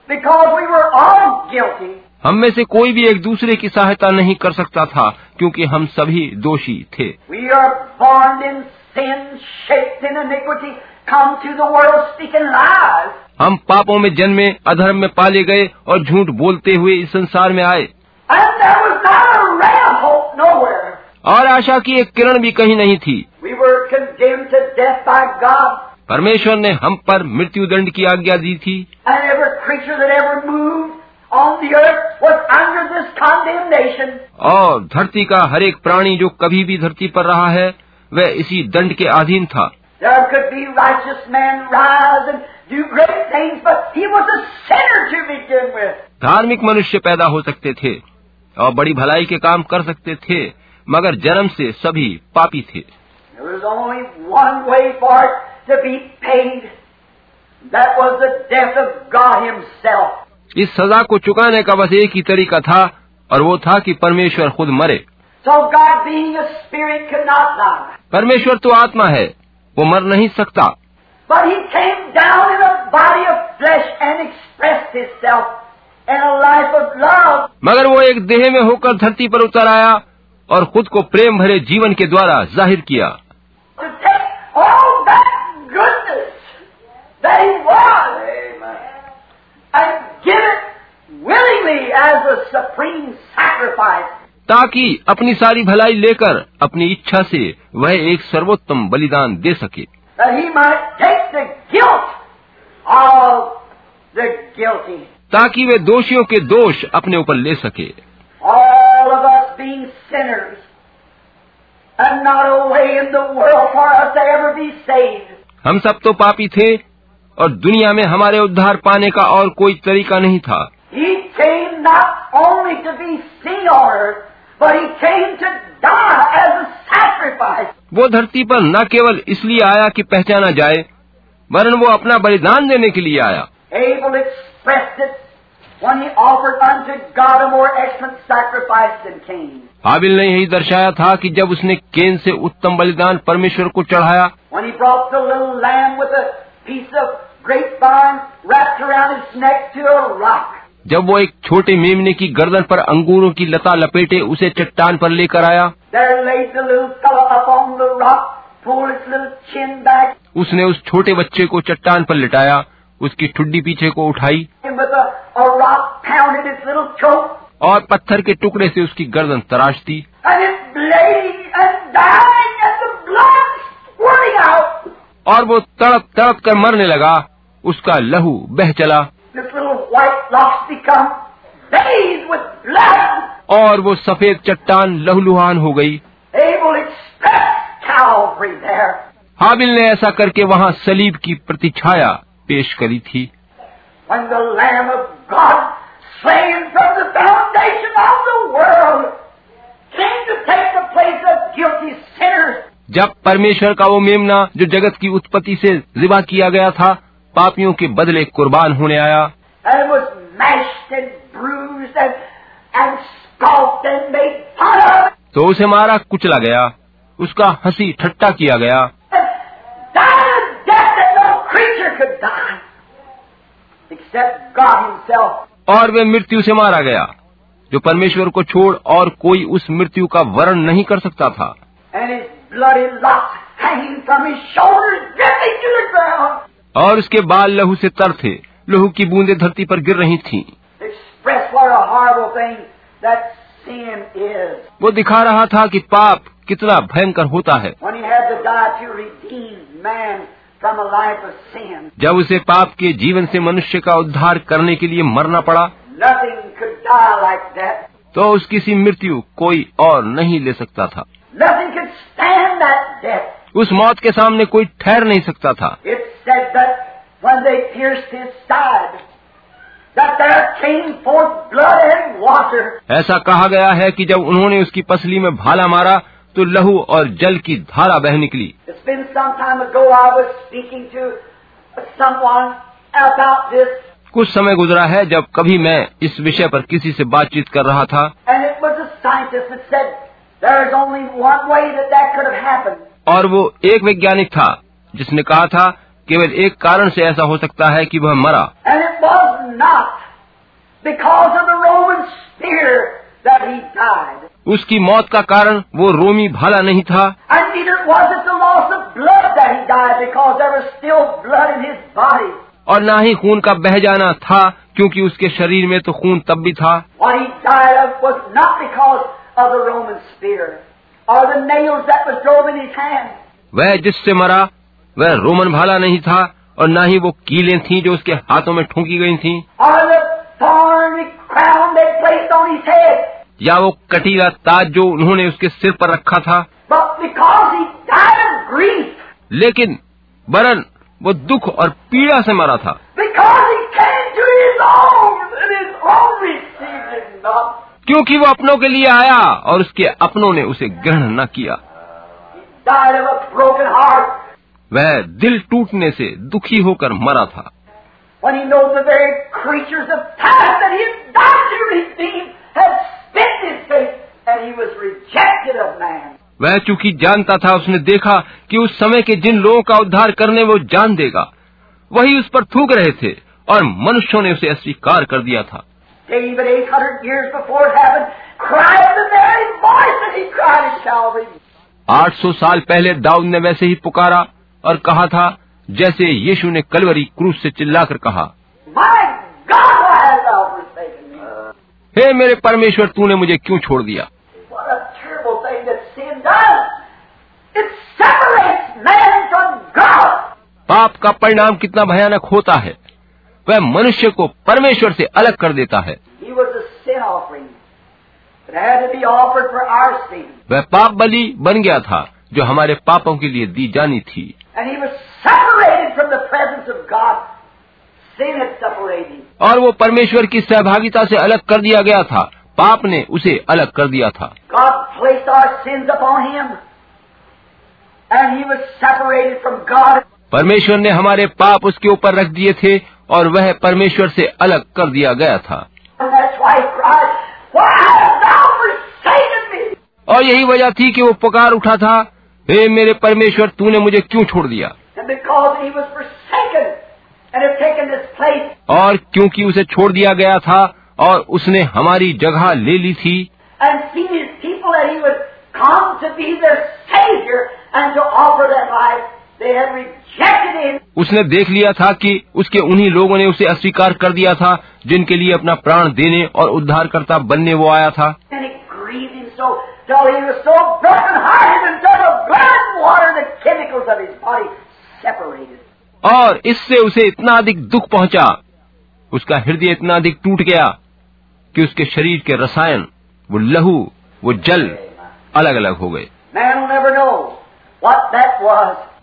we were all guilty. हम में से कोई भी एक दूसरे की सहायता नहीं कर सकता था क्योंकि हम सभी दोषी थे We are born in sin, shaped in iniquity, come to the world speaking lies. हम पापों में जन्मे अधर्म में पाले गए और झूठ बोलते हुए इस संसार में आए। और आशा की एक किरण भी कहीं नहीं थी। परमेश्वर ने हम पर मृत्यु दंड की आज्ञा दी थी। और धरती का हर एक प्राणी जो कभी भी धरती पर रहा है वह इसी दंड के अधीन था। धार्मिक मनुष्य पैदा हो सकते थे और बड़ी भलाई के काम कर सकते थे मगर जन्म से सभी पापी थे। इस सजा को चुकाने का बस एक ही तरीका था और वो था कि परमेश्वर खुद मरे। So परमेश्वर तो आत्मा है वो मर नहीं सकता। But He came down in a body of flesh and expressed Himself in a life of love. मगर वो एक देह में होकर धरती पर उतर आया और खुद को प्रेम भरे जीवन के द्वारा ज़ाहिर किया To take all that goodness that He was and give it willingly as a supreme sacrifice. ताकि अपनी सारी भलाई लेकर अपनी इच्छा से वह एक सर्वोत्तम बलिदान दे सके that he might take the guilt of the guilty. ताकि वे दोषियों के दोष अपने ऊपर ले सके All of us being sinners, and not a way in the world for us to ever be saved. हम सब तो पापी थे और दुनिया में हमारे उद्धार पाने का और कोई तरीका नहीं था He came not only to be seen on earth, but he came to die as a sacrifice. वो धरती पर न केवल इसलिए आया कि पहचाना जाए वरन वो अपना बलिदान देने के लिए आया हाबिल ने यही दर्शाया था कि जब उसने केन से उत्तम बलिदान परमेश्वर को चढ़ाया Piece of grapevine wrapped around his neck to a rock. जब वो एक छोटे मेमने की गर्दन पर अंगूरों की लता लपेटे उसे चट्टान पर लेकर आया। उसने उस छोटे बच्चे को चट्टान पर लिटाया उसकी ठुड्डी पीछे को उठाई। और पत्थर के टुकड़े से उसकी गर्दन तराश दी। और वो तड़प तड़प कर मरने लगा। उसका लहू बह चला। और वो सफ़ेद चट्टान लहूलुहान हो गई। हाबिल ने ऐसा करके वहाँ सलीब की प्रतिछाया पेश करी थी। जब परमेश्वर का वो मेमना जो जगत की उत्पत्ति से जिबा किया गया था पापियों के बदले कुर्बान होने आया। smashed and bruised and, and scoffed and made fun of. तो उसे मारा कुचला गया। उसका हँसी ठट्टा किया गया। और वे मृत्यु से मारा गया। जो परमेश्वर को छोड़ और कोई उस मृत्यु का वर्ण नहीं कर सकता था। और उसके बाल लहू से तर थे। लोहू की बूंदें धरती पर गिर रही थी। वो दिखा रहा था कि पाप कितना भयंकर होता है। जब उसे पाप के जीवन से मनुष्य का उद्धार करने के लिए मरना पड़ा like तो उसकी सी मृत्यु कोई और नहीं ले सकता था। उस मौत के सामने कोई ठहर नहीं सकता था। When they pierced his side, that there came forth blood and water. ऐसा कहा गया है कि जब उन्होंने उसकी पसली में भाला मारा तो लहू और जल की धारा बह निकली It's been some time ago I was speaking to someone about this, कुछ समय गुजरा है जब कभी मैं इस विषय पर किसी से बातचीत कर रहा था and it was a scientist that said there's only one way that that could have happened. और वो एक वैज्ञानिक था जिसने कहा था केवल एक कारण से ऐसा हो सकता है कि वह मरा। उसकी मौत का कारण वो रोमी भाला नहीं था। और न ही खून का बह जाना था क्योंकि उसके शरीर में तो खून तब भी था। वह जिससे मरा वह रोमन भाला नहीं था और न ही वो कीले थी जो उसके हाथों में ठूंकी गई थी। या वो कटीला ताज जो उन्होंने उसके सिर पर रखा था। लेकिन वरन वो दुख और पीड़ा से मरा था। क्योंकि वो अपनों के लिए आया और उसके अपनों ने उसे ग्रहण न किया। वह दिल टूटने से दुखी होकर मरा था। वह चूँकि जानता था उसने देखा कि उस समय के जिन लोगों का उद्धार करने वो जान देगा। वही उस पर थूक रहे थे और मनुष्यों ने उसे अस्वीकार कर दिया था। आठ सौ साल पहले दाऊद ने वैसे ही पुकारा और कहा था जैसे यीशु ने कलवरी क्रूस से चिल्लाकर कहा हे मेरे परमेश्वर तूने मुझे क्यों छोड़ दिया? पाप का परिणाम कितना भयानक होता है। वह मनुष्य को परमेश्वर से अलग कर देता है। वह पाप बलि बन गया था। जो हमारे पापों के लिए दी जानी थी। और वो परमेश्वर की सहभागिता से अलग कर दिया गया था। पाप ने उसे अलग कर दिया था। परमेश्वर ने हमारे पाप उसके ऊपर रख दिए थे और वह परमेश्वर से अलग कर दिया गया था। और यही वजह थी कि वो पुकार उठा था हे मेरे परमेश्वर तूने मुझे क्यों छोड़ दिया? और क्योंकि उसे छोड़ दिया गया था और उसने हमारी जगह ले ली थी। उसने देख लिया था कि उसके उन्हीं लोगों ने उसे अस्वीकार कर दिया था जिनके लिए अपना प्राण देने और उद्धारकर्ता बनने वो आया था। till he was so broken hearted until the blood water the chemicals of his body separated. और इससे उसे इतना अधिक दुख पहुँचा उसका हृदय इतना अधिक टूट गया कि उसके शरीर के रसायन वो लहू वो जल अलग अलग हो गए।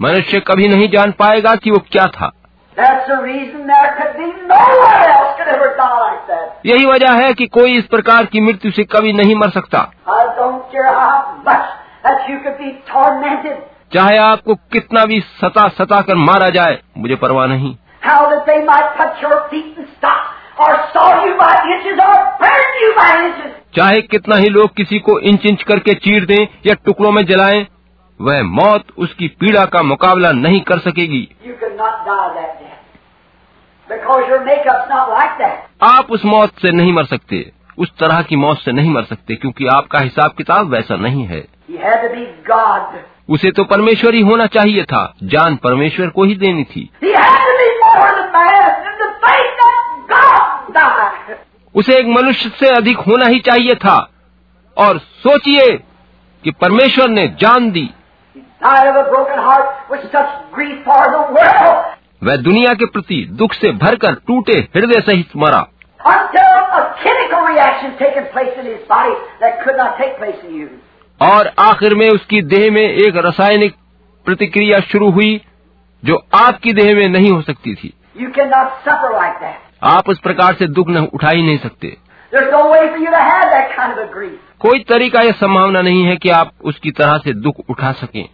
मनुष्य कभी नहीं जान पाएगा कि वो क्या था। That's the reason there could be no one else could ever die like that. यही वजह है कि कोई इस प्रकार की मृत्यु से कभी नहीं मर सकता I don't care how much that you could be tormented, चाहे आपको कितना भी सता सता कर मारा जाए मुझे परवाह नहीं how that they might touch your feet and stop, or saw you by inches, or burn you by inches. चाहे कितना ही लोग किसी को इंच इंच करके चीर दें या टुकड़ों में जलाएँ वह मौत उसकी पीड़ा का मुकाबला नहीं कर सकेगी। Like आप उस मौत से नहीं मर सकते। उस तरह की मौत से नहीं मर सकते क्योंकि आपका हिसाब किताब वैसा नहीं है. उसे तो परमेश्वर ही होना चाहिए था। जान परमेश्वर को ही देनी थी. उसे एक मनुष्य से अधिक होना ही चाहिए था। और सोचिए कि परमेश्वर ने जान दी। वह दुनिया के प्रति दुख से भरकर टूटे हृदय सहित मरा। और आखिर में उसकी देह में एक रासायनिक प्रतिक्रिया शुरू हुई जो आपकी देह में नहीं हो सकती थी। यू कैन नॉट सफ़र आप उस प्रकार से दुख न उठा ही नहीं सकते। No कोई तरीका यह संभावना नहीं है कि आप उसकी तरह से दुख उठा सकें।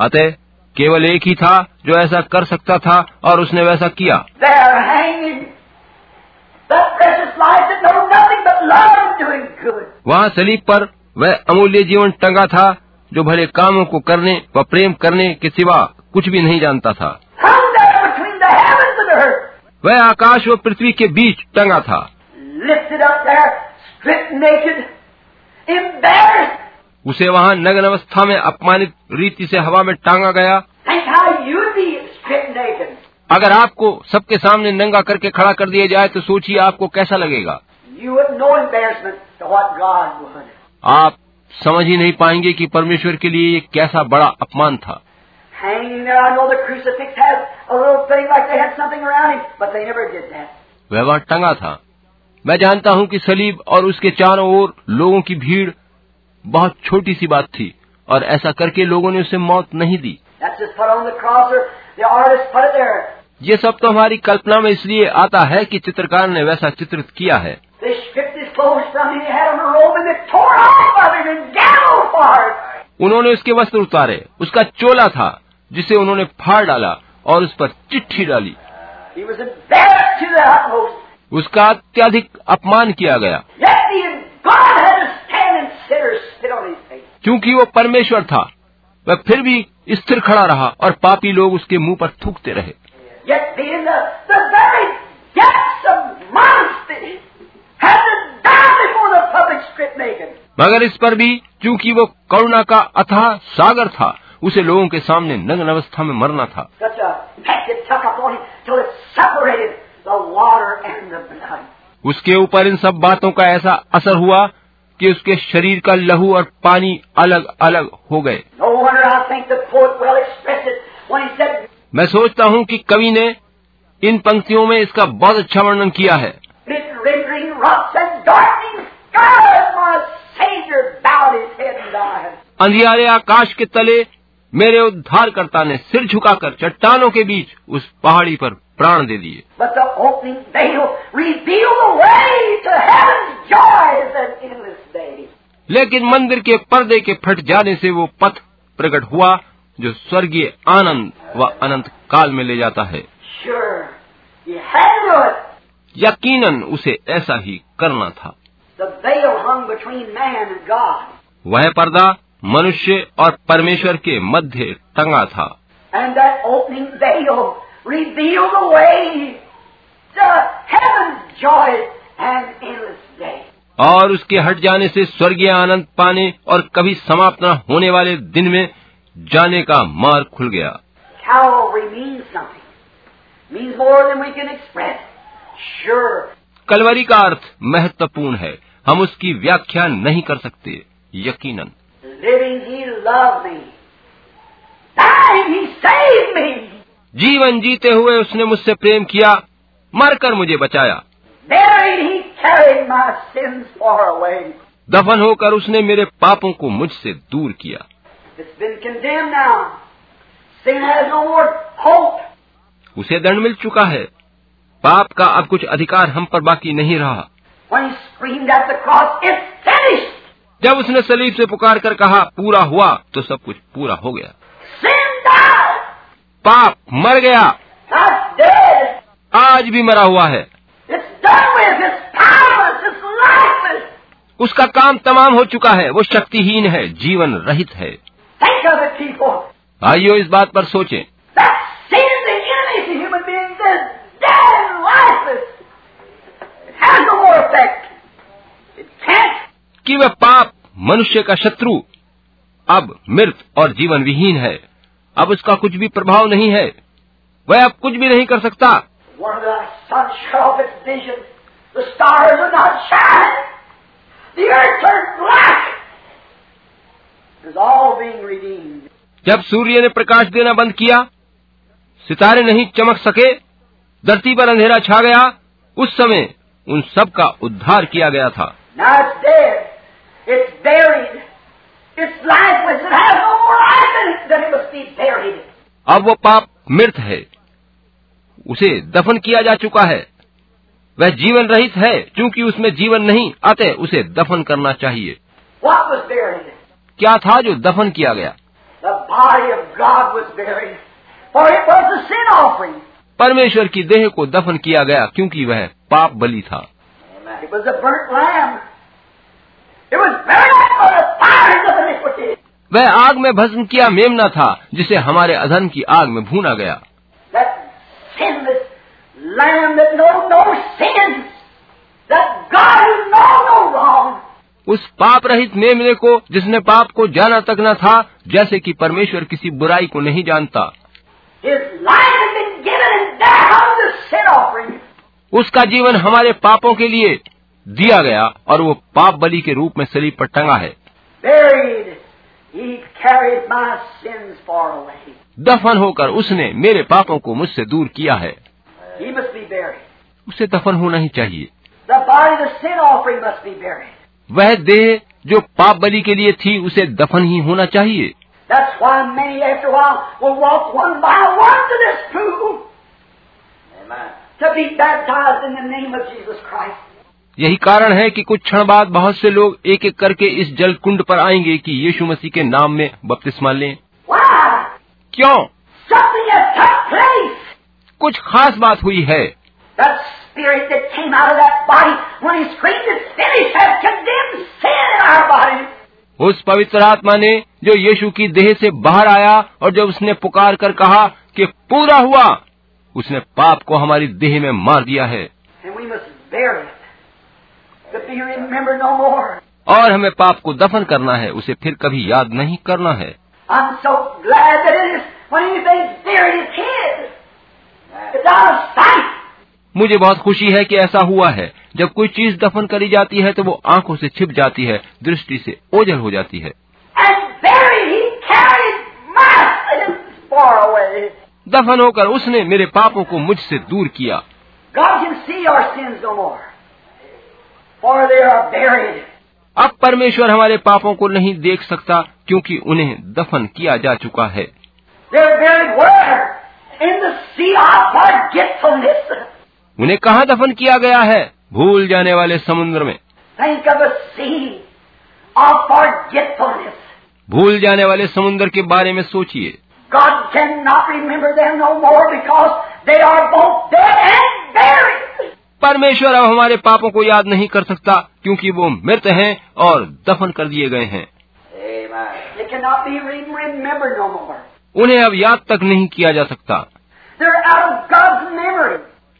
अतः केवल एक ही था जो ऐसा कर सकता था और उसने वैसा किया। वहाँ सलीब पर वह अमूल्य जीवन टंगा था जो भले कामों को करने व प्रेम करने के सिवा कुछ भी नहीं जानता था। वह आकाश व पृथ्वी के बीच टंगा था। lifted up there, stripped naked, embarrassed. उसे वहाँ नग्न अवस्था में अपमानित रीति से हवा में टांगा गया। अगर आपको सबके सामने नंगा करके खड़ा कर दिया जाए तो सोचिए आपको कैसा लगेगा। No आप समझ ही नहीं पाएँगे कि परमेश्वर के लिए ये कैसा बड़ा अपमान था। वह वहाँ टंगा था। मैं जानता हूँ कि सलीब और उसके चारों ओर लोगों की भीड़ बहुत छोटी सी बात थी और ऐसा करके लोगों ने उसे मौत नहीं दी. ये सब तो हमारी कल्पना में इसलिए आता है कि चित्रकार ने वैसा चित्रित किया है. उन्होंने उसके वस्त्र उतारे। उसका चोला था जिसे उन्होंने फाड़ डाला और उस पर चिट्ठी डाली। उसका अत्याधिक अपमान किया गया। क्योंकि वो परमेश्वर था वह फिर भी स्थिर खड़ा रहा और पापी लोग उसके मुँह पर थूकते रहे। मगर इस पर भी क्योंकि वो करुणा का अथाह सागर था उसे लोगों के सामने नग्न अवस्था में मरना था। उसके ऊपर इन सब बातों का ऐसा असर हुआ कि उसके शरीर का लहू और पानी अलग अलग हो गए। मैं सोचता हूँ कि कवि ने इन पंक्तियों में इसका बहुत अच्छा वर्णन किया है। अंधियारे आकाश के तले मेरे उद्धारकर्ता ने सिर झुकाकर चट्टानों के बीच उस पहाड़ी पर प्राण दे दिए। लेकिन मंदिर के पर्दे के फट जाने से वो पथ प्रकट हुआ जो स्वर्गीय आनंद व अनंत काल में ले जाता है। यकीनन उसे ऐसा ही करना था। वह पर्दा मनुष्य और परमेश्वर के मध्य टंगा था। And that reveal the way to heaven's joy and endless day. और उसके हट जाने से स्वर्गीय आनंद पाने और कभी समाप्त न होने वाले दिन में जाने का मार्ग खुल गया। कलवरी का अर्थ महत्वपूर्ण है। हम उसकी व्याख्या नहीं कर सकते। यकीन लिविंग ही लव मी जीवन जीते हुए उसने मुझसे प्रेम किया मरकर मुझे बचाया. दफन होकर उसने मेरे पापों को मुझसे दूर किया. उसे दंड मिल चुका है। पाप का अब कुछ अधिकार हम पर बाकी नहीं रहा। जब उसने सलीब से पुकार कर कहा पूरा हुआ तो सब कुछ पूरा हो गया. पाप मर गया। आज भी मरा हुआ है। उसका काम तमाम हो चुका है वो शक्तिहीन है जीवन रहित है। भाइयों इस बात पर सोचे। कि वह पाप मनुष्य का शत्रु अब मृत और जीवन विहीन है। अब उसका कुछ भी प्रभाव नहीं है। वह अब कुछ भी नहीं कर सकता। जब सूर्य ने प्रकाश देना बंद किया सितारे नहीं चमक सके धरती पर अंधेरा छा गया उस समय उन सब का उद्धार किया गया था। अब वो पाप मृत है। उसे दफन किया जा चुका है। वह जीवन रहित है क्योंकि उसमें जीवन नहीं अतः उसे दफन करना चाहिए। What क्या था जो दफन किया गया? The body of God was buried. For it was a sin offering. परमेश्वर की देह को दफन किया गया क्योंकि वह पाप बलि था। वह आग में भस्म किया मेमना था जिसे हमारे अधन की आग में भूना गया। उस पाप रहित मेमने को जिसने पाप को जाना तक न था जैसे कि परमेश्वर किसी बुराई को नहीं जानता। उसका जीवन हमारे पापों के लिए दिया गया और वो पाप बलि के रूप में सलीब पर टंगा है। दफन होकर उसने मेरे पापों को मुझसे दूर किया है। उसे दफन होना ही चाहिए। वह देह जो पाप बलि के लिए थी उसे दफन ही होना चाहिए। To be baptized in the name of Jesus Christ. यही कारण है कि कुछ क्षण बाद बहुत से लोग एक एक करके इस जल कुंड पर आएँगे कि यीशु मसीह के नाम में बपतिस्मा लें क्यों. कुछ खास बात हुई है. उस पवित्र आत्मा ने जो यीशु की देह से बाहर आया और जब उसने पुकार कर कहा कि पूरा हुआ उसने पाप को हमारी देह में मार दिया है और हमें पाप को दफन करना है उसे फिर कभी याद नहीं करना है। मुझे बहुत खुशी है कि ऐसा हुआ है। जब कोई चीज़ दफन करी जाती है तो वो आँखों से छिप जाती है दृष्टि से ओझल हो जाती है। दफन होकर उसने मेरे पापों को मुझसे दूर किया। God can see. अब परमेश्वर हमारे पापों को नहीं देख सकता क्योंकि उन्हें दफन किया जा चुका है। उन्हें कहाँ दफन किया गया है? भूल जाने वाले समुद्र में। भूल जाने वाले समुद्र के बारे में सोचिए। No परमेश्वर अब हमारे पापों को याद नहीं कर सकता क्योंकि वो मृत हैं और दफन कर दिए गए हैं. उन्हें अब याद तक नहीं किया जा सकता.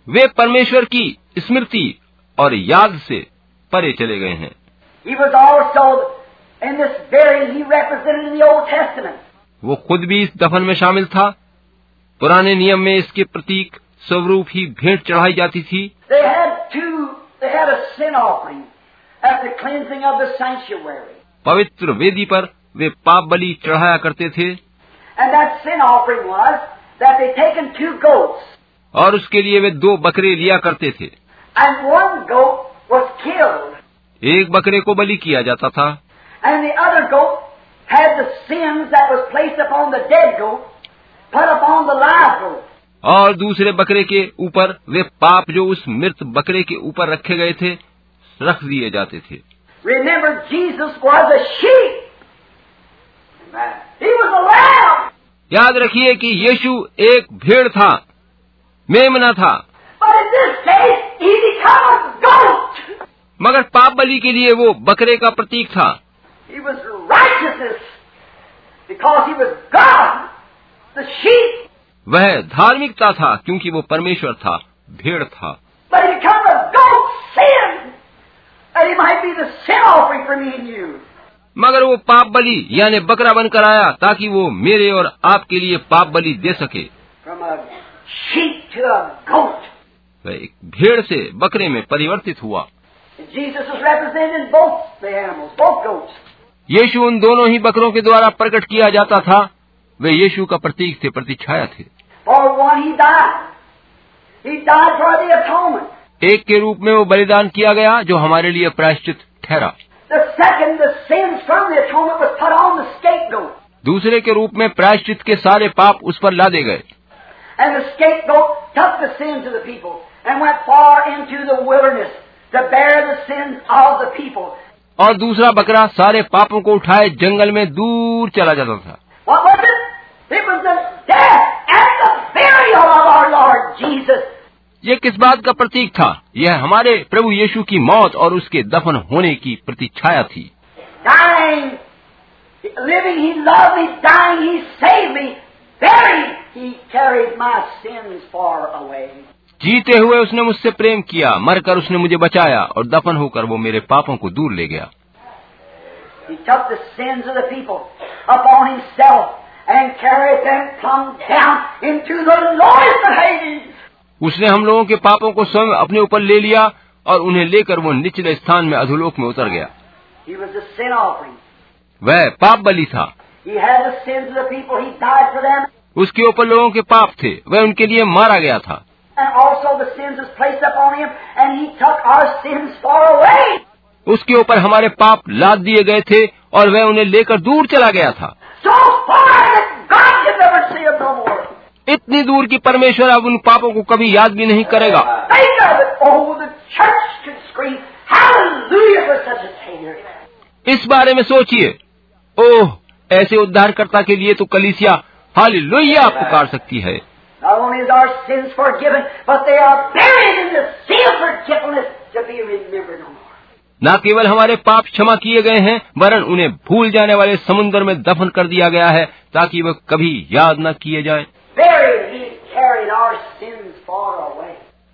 वे परमेश्वर की स्मृति और याद से परे चले गए हैं. वो खुद भी इस दफन में शामिल था पुराने नियम में इसके प्रतीक स्वरूप ही भेंट चढ़ाई जाती थी। पवित्र वेदी पर वे पाप बलि चढ़ाया करते थे। और उसके लिए वे दो बकरे लिया करते थे। एक बकरे को बलि किया जाता था। एंड अदर गो है और दूसरे बकरे के ऊपर वे पाप जो उस मृत बकरे के ऊपर रखे गए थे रख दिए जाते थे। याद रखिए कि यीशु एक भेड़ था मेमना था। मगर पाप बली के लिए वो बकरे का प्रतीक था. वह धार्मिकता था क्योंकि वो परमेश्वर था भेड़ था। मगर वो पाप बलि यानी बकरा बनकर आया ताकि वो मेरे और आपके लिए पाप बलि दे सके। वह एक भेड़ से बकरे में परिवर्तित हुआ। यीशु उन दोनों ही बकरों के द्वारा प्रकट किया जाता था। वे यीशु का प्रतीक थे प्रतीक्षाया थे। एक के रूप में वो बलिदान किया गया जो हमारे लिए प्रायश्चित ठहरा। दूसरे के रूप में प्रायश्चित के सारे पाप उस पर ला दे गए और दूसरा बकरा सारे पापों को उठाए जंगल में दूर चला जाता था। ये किस बात का प्रतीक था? यह हमारे प्रभु यीशु की मौत और उसके दफन होने की प्रतीक्षाया थी। जीते हुए उसने मुझसे प्रेम किया मरकर उसने मुझे बचाया और दफन होकर वो मेरे पापों को दूर ले गया। उसने हम लोगों के पापों को स्वयं अपने ऊपर ले लिया और उन्हें लेकर वो निचले स्थान में अधोलोक में उतर गया। वह पाप बली था। उसके ऊपर लोगों के पाप थे। वह उनके लिए मारा गया था। उसके ऊपर हमारे पाप लाद दिए गए थे और वह उन्हें लेकर दूर चला गया था। So far, इतनी दूर की परमेश्वर अब उन पापों को कभी याद भी नहीं करेगा। इस बारे में सोचिए। ओह ऐसे उद्धारकर्ता के लिए तो कलिसिया हाली लोहिया पुकार सकती है। न केवल हमारे पाप क्षमा किए गए हैं वरन उन्हें भूल जाने वाले समुन्द्र में दफन कर दिया गया है ताकि वह कभी याद न किए जाएँ।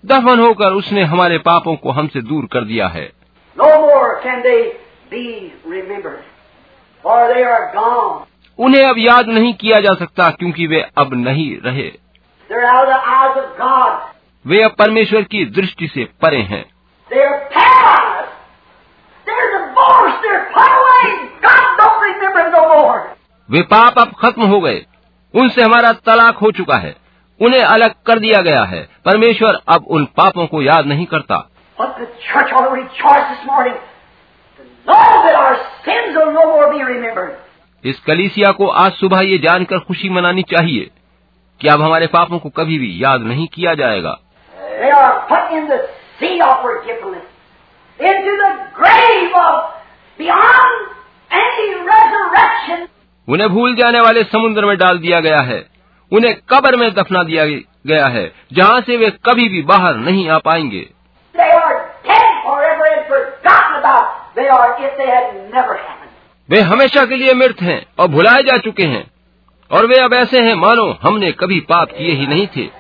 दफन होकर उसने हमारे पापों को हमसे दूर कर दिया है। उन्हें अब याद नहीं किया जा सकता क्योंकि वे अब नहीं रहे। वे अब परमेश्वर की दृष्टि से परे हैं। वे पाप अब खत्म हो गए। उनसे हमारा तलाक हो चुका है। उन्हें अलग कर दिया गया है। परमेश्वर अब उन पापों को याद नहीं करता। इस कलीसिया को आज सुबह ये जानकर खुशी मनानी चाहिए कि अब हमारे पापों को कभी भी याद नहीं किया जाएगा। उन्हें भूल जाने वाले समुद्र में डाल दिया गया है। उन्हें कब्र में दफना दिया गया है जहाँ से वे कभी भी बाहर नहीं आ पाएँगे. वे हमेशा के लिए मृत हैं और भुलाए जा चुके हैं। और वे अब ऐसे हैं मानो हमने कभी पाप किए ही नहीं थे।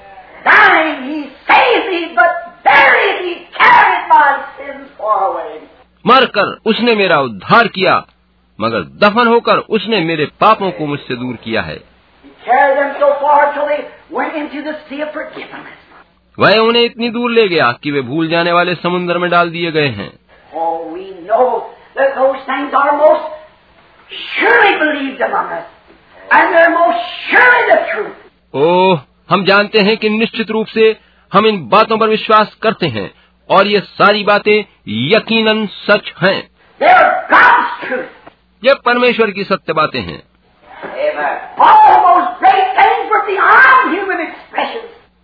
Away. मरकर उसने मेरा उद्धार किया। मगर दफन होकर उसने मेरे पापों को मुझसे दूर किया है। वह उन्हें इतनी दूर ले गया कि वे भूल जाने वाले समुन्द्र में डाल दिए गए हैं। ओ हम जानते हैं कि निश्चित रूप से हम इन बातों पर विश्वास करते हैं और ये सारी बातें यकीनन सच हैं। ये परमेश्वर की सत्य बातें हैं।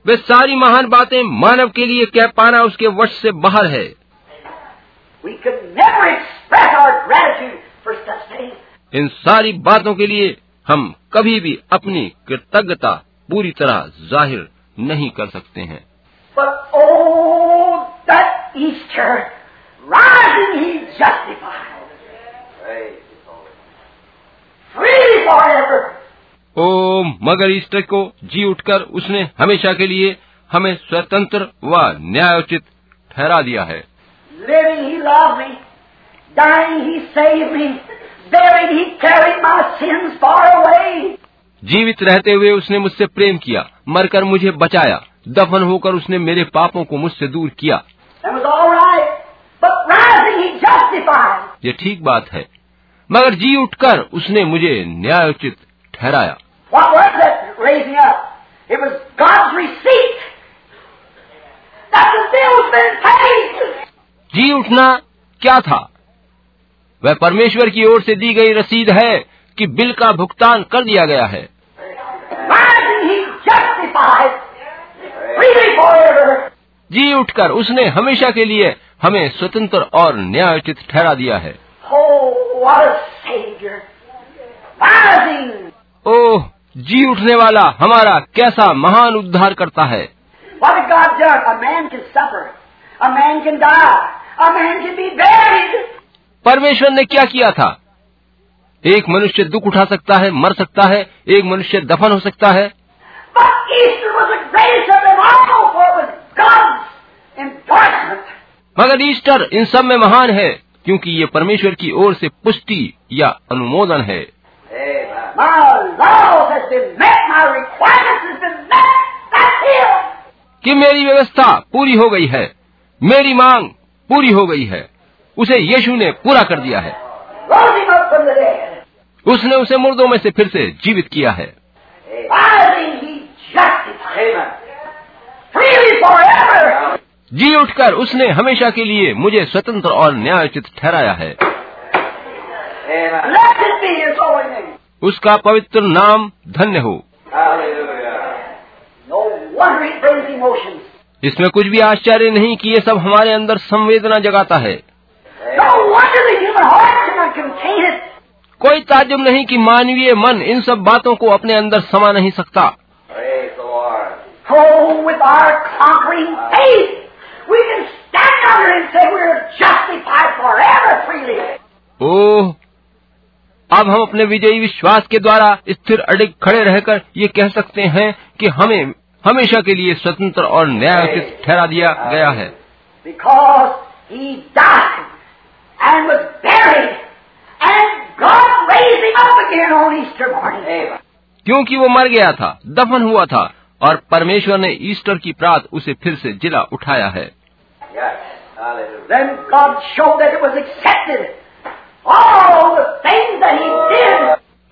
वे सारी महान बातें मानव के लिए कह पाना उसके वश से बाहर है। इन सारी बातों के लिए हम कभी भी अपनी कृतज्ञता पूरी तरह ज़ाहिर नहीं कर सकते हैं। But, oh, मगर ईस्टर को जी उठकर उसने हमेशा के लिए हमें स्वतंत्र व न्यायोचित ठहरा दिया है Living he loved me. Dying he saved me. Buried he carried my sins far away. जीवित रहते हुए उसने मुझसे प्रेम किया मरकर मुझे बचाया दफन होकर उसने मेरे पापों को मुझसे दूर किया right. ये ठीक बात है मगर जी उठकर उसने मुझे न्यायोचित ठहराया What was that raising up? It was God's receipt. That the bill's been paid. जी उठना क्या था? वह परमेश्वर की ओर से दी गई रसीद है कि बिल का भुगतान कर दिया गया है। जी उठकर उसने हमेशा के लिए हमें स्वतंत्र और न्यायोचित ठहरा दिया है। oh, ओह जी उठने वाला हमारा कैसा महान उद्धार करता है What had God done? A man can suffer. A man can die. A man can be buried. परमेश्वर ने क्या किया था एक मनुष्य दुख उठा सकता है मर सकता है एक मनुष्य दफन हो सकता है. मगर ईस्टर इन सब में महान है क्योंकि ये परमेश्वर की ओर से पुष्टि या अनुमोदन है कि मेरी व्यवस्था पूरी हो गई है। मेरी मांग पूरी हो गई है। उसे यीशु ने पूरा कर दिया है. उसने उसे मुर्दों में से फिर से जीवित किया है. जी उठकर उसने हमेशा के लिए मुझे स्वतंत्र और न्यायोचित ठहराया है Blessed be his holy name. उसका पवित्र नाम धन्य हो। इसमें कुछ भी आश्चर्य नहीं कि ये सब हमारे अंदर संवेदना जगाता है। कोई ताजुब नहीं कि मानवीय मन इन सब बातों को अपने अंदर समा नहीं सकता। ओह अब हम अपने विजयी विश्वास के द्वारा स्थिर अडिग खड़े रहकर ये कह सकते हैं कि हमें हमेशा के लिए स्वतंत्र और न्यायोचित ठहरा दिया गया है. क्योंकि वो मर गया था दफन हुआ था और परमेश्वर ने ईस्टर की प्रात उसे फिर से जिला उठाया है। Then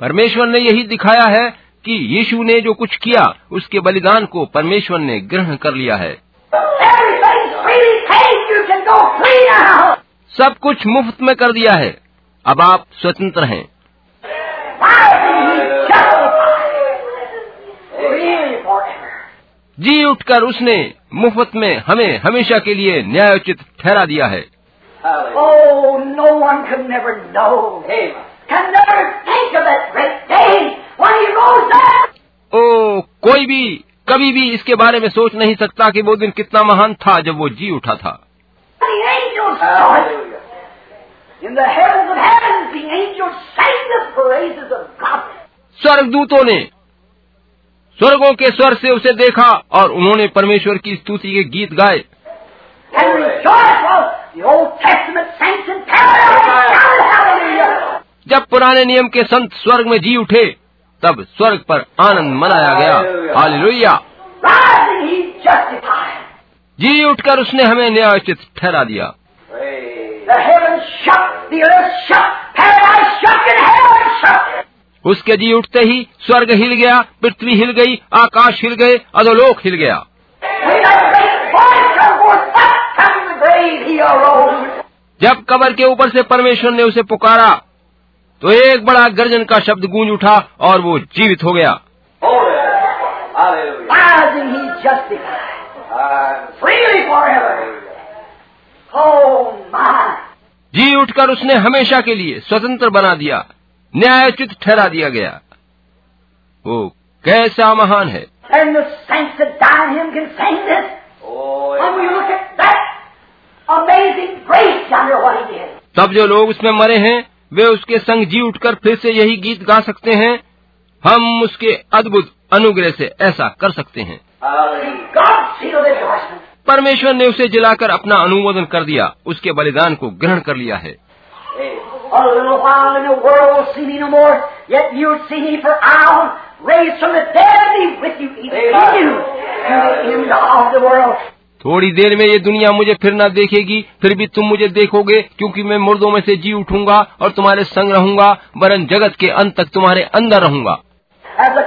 परमेश्वर ने यही दिखाया है कि यीशु ने जो कुछ किया उसके बलिदान को परमेश्वर ने ग्रहण कर लिया है. सब कुछ मुफ़्त में कर दिया है। अब आप स्वतंत्र हैं. जी उठकर उसने मुफ़्त में हमें हमेशा के लिए न्यायोचित ठहरा दिया है। Hallelujah. Oh, no one can never know. Amen. Can never think of that great day when he rose up. Oh, कोई भी कभी भी इसके बारे में सोच नहीं सकता कि वो दिन कितना महान था जब वो जी उठा था स्वर्गदूतों ने स्वर्गों के स्वर से उसे देखा और उन्होंने परमेश्वर की स्तुति के गीत गाए जब पुराने नियम के संत स्वर्ग में जी उठे तब स्वर्ग पर आनंद मनाया गया। हालेलुया जी उठकर उसने हमें न्यायोचित ठहरा दिया। उसके जी उठते ही स्वर्ग हिल गया पृथ्वी हिल गई, आकाश हिल गए अधोलोक हिल गया। जब कबर के ऊपर से परमेश्वर ने उसे पुकारा तो एक बड़ा गर्जन का शब्द गूंज उठा और वो जीवित हो गया Rising, he justified. Freely forever. Oh, my. जी उठकर उसने हमेशा के लिए स्वतंत्र बना दिया न्यायोचित ठहरा दिया गया वो कैसा महान है तब जो लोग उसमें मरे हैं वे उसके संग जी उठकर फिर से यही गीत गा सकते हैं हम उसके अद्भुत अनुग्रह से ऐसा कर सकते हैं. परमेश्वर ने उसे जिलाकर अपना अनुमोदन कर दिया उसके बलिदान को ग्रहण कर लिया है। थोड़ी देर में ये दुनिया मुझे फिर न देखेगी फिर भी तुम मुझे देखोगे क्योंकि मैं मुर्दों में से जी उठूँगा और तुम्हारे संग रहूँगा वरन जगत के अंत तक तुम्हारे अंदर रहूँगा। As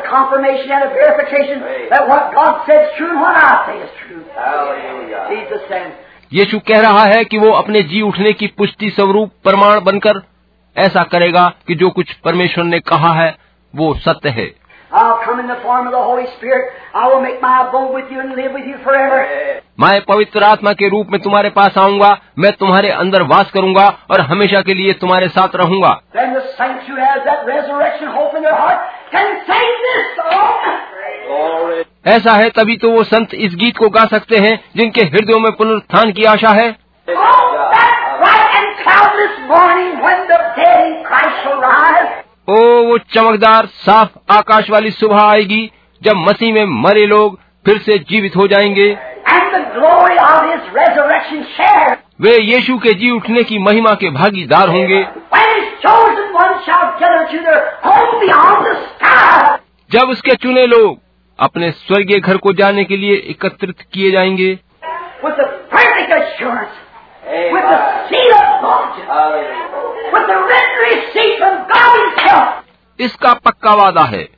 यीशु कह रहा है कि वो अपने जी उठने की पुष्टि स्वरूप प्रमाण बनकर ऐसा करेगा कि जो कुछ परमेश्वर ने कहा है वो सत्य है। मैं पवित्र आत्मा के रूप में तुम्हारे पास आऊँगा मैं तुम्हारे अंदर वास करूँगा और हमेशा के लिए तुम्हारे साथ रहूँगा। ऐसा है तभी तो वो संत इस गीत को गा सकते हैं जिनके हृदयों में पुनरुत्थान की आशा है। Oh, ओ वो चमकदार साफ़ आकाश वाली सुबह आएगी जब मसीह में मरे लोग फिर से जीवित हो जाएँगे. वे यीशु के जी उठने की महिमा के भागीदार होंगे. जब उसके चुने लोग अपने स्वर्गीय घर को जाने के लिए एकत्रित किए जाएँगे Amen. with the seed of God. With the written receipt from God himself. इसका पक्का वादा है।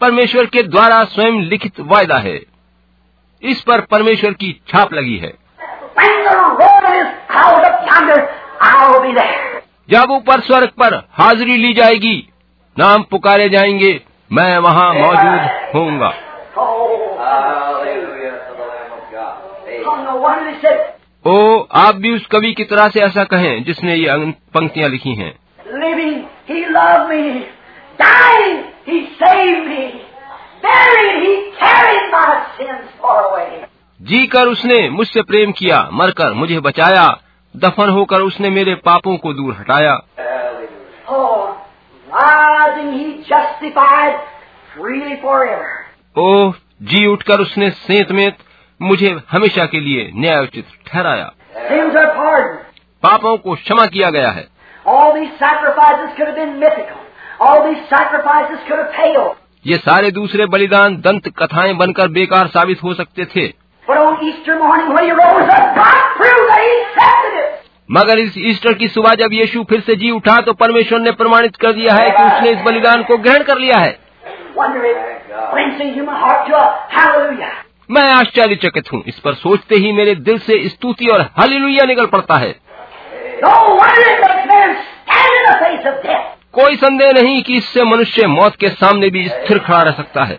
परमेश्वर के द्वारा स्वयं लिखित वायदा है। इस पर परमेश्वर की छाप लगी है। जब ऊपर स्वर्ग पर हाजिरी ली जाएगी। नाम पुकारे जाएँगे। मैं वहाँ मौजूद होऊँगा। ओ आप भी उस कवि की तरह से ऐसा कहें जिसने ये पंक्तियाँ लिखी है। जी कर उसने मुझसे प्रेम किया मरकर मुझे बचाया दफन होकर उसने मेरे पापों को दूर हटाया। ओ जी उठकर उसने सेंत में मुझे हमेशा के लिए न्यायोचित ठहराया। पापों को क्षमा किया गया है। ये सारे दूसरे बलिदान दंत कथाएँ बनकर बेकार साबित हो सकते थे। मगर इस ईस्टर की सुबह जब यीशु फिर से जी उठा तो परमेश्वर ने प्रमाणित कर दिया है कि उसने इस बलिदान को ग्रहण कर लिया है। मैं आश्चर्यचकित हूँ। इस पर सोचते ही मेरे दिल से स्तुति और हलिलुया निकल पड़ता है। No कोई संदेह नहीं कि इससे मनुष्य मौत के सामने भी स्थिर खड़ा रह सकता है।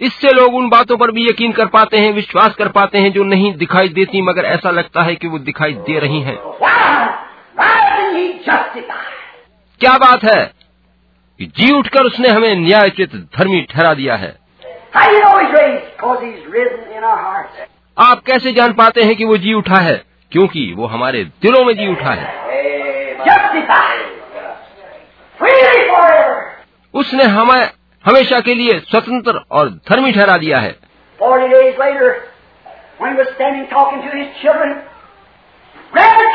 इससे लोग उन बातों पर भी यकीन कर पाते हैं विश्वास कर पाते हैं जो नहीं दिखाई देती मगर ऐसा लगता है कि वो दिखाई दे रही हैं। क्या बात है? कि जी उठकर उसने हमें न्यायचित धर्मी ठहरा दिया है। आप कैसे जान पाते हैं कि वो जी उठा है? क्योंकि वो हमारे दिलों में जी उठा है। उसने हमें हमेशा के लिए स्वतंत्र और धर्मी ठहरा दिया है। Later,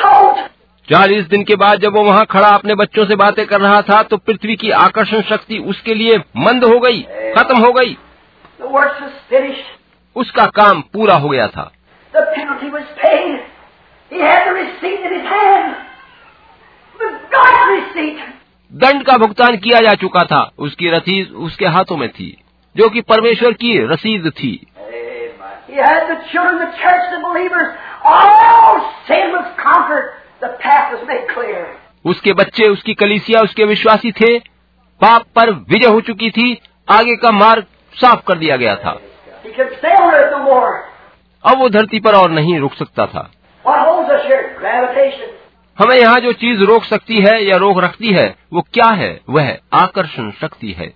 children, चालीस दिन के बाद जब वो वहाँ खड़ा अपने बच्चों से बातें कर रहा था तो पृथ्वी की आकर्षण शक्ति उसके लिए मंद हो गई, खत्म हो गई। उसका काम पूरा हो गया था। दंड का भुगतान किया जा चुका था। उसकी रसीद उसके हाथों में थी जो कि परमेश्वर की रसीद थी। He had the children, the church, the believers, all sin was conquered. उसके बच्चे उसकी कलीसिया उसके विश्वासी थे। पाप पर विजय हो चुकी थी। आगे का मार्ग साफ़ कर दिया गया था। अब वो धरती पर और नहीं रुक सकता था। हमें यहाँ जो चीज़ रोक सकती है या रोक रखती है वो क्या है? वह आकर्षण शक्ति है।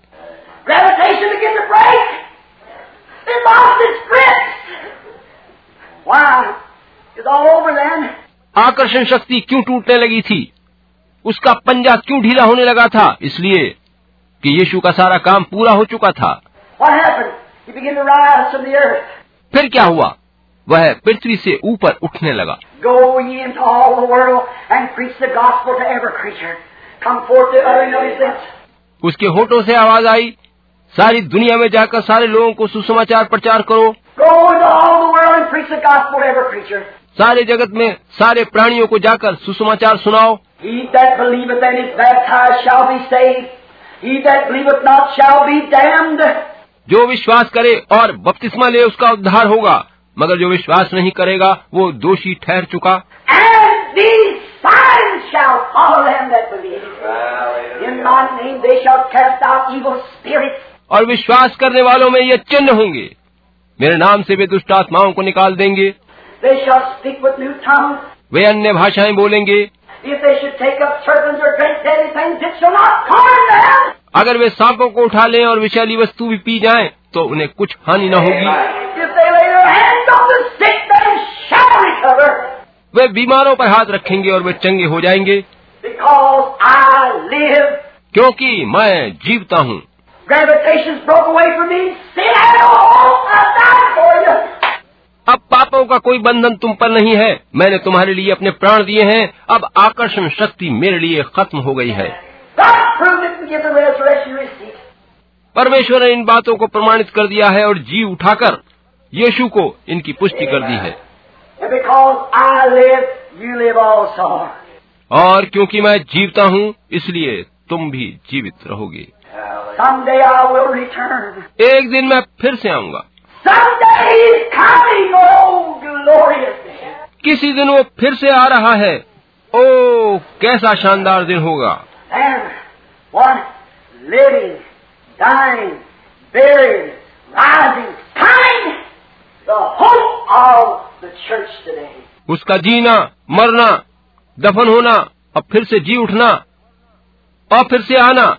आकर्षण शक्ति क्यों टूटने लगी थी? उसका पंजा क्यों ढीला होने लगा था? इसलिए कि यीशु का सारा काम पूरा हो चुका था। फिर क्या हुआ? वह पृथ्वी से ऊपर उठने लगा। उसके होटो से आवाज़ आई सारी दुनिया में जाकर सारे लोगों को सुसमाचार प्रचार करो। सारे जगत में सारे प्राणियों को जाकर सुसमाचार सुनाओ। जो विश्वास करे और बपतिस्मा ले उसका उद्धार होगा। मगर जो विश्वास नहीं करेगा वो दोषी ठहर चुका। और विश्वास करने वालों में ये चिन्ह होंगे। मेरे नाम से वे दुष्ट आत्माओं को निकाल देंगे। वे अन्य भाषाएँ बोलेंगे। अगर वे सांपों को उठा लें और विशाली वस्तु भी पी जाएँ, तो उन्हें कुछ हानि न होगी। वे बीमारों पर हाथ रखेंगे और वे चंगे हो जाएँगे। क्योंकि मैं जीवता हूँ। अब पापों का कोई बंधन तुम पर नहीं है मैंने तुम्हारे लिए अपने प्राण दिए हैं अब आकर्षण शक्ति मेरे लिए खत्म हो गई है. परमेश्वर ने इन बातों को प्रमाणित कर दिया है और जी उठाकर यीशु को इनकी पुष्टि कर दी है live. और क्योंकि मैं जीवता हूँ इसलिए तुम भी जीवित रहोगे. एक दिन मैं फिर से आऊँगा किसी दिन वो फिर से आ रहा है। ओ कैसा शानदार दिन होगा। उसका जीना मरना दफन होना और फिर से जी उठना और फिर से आना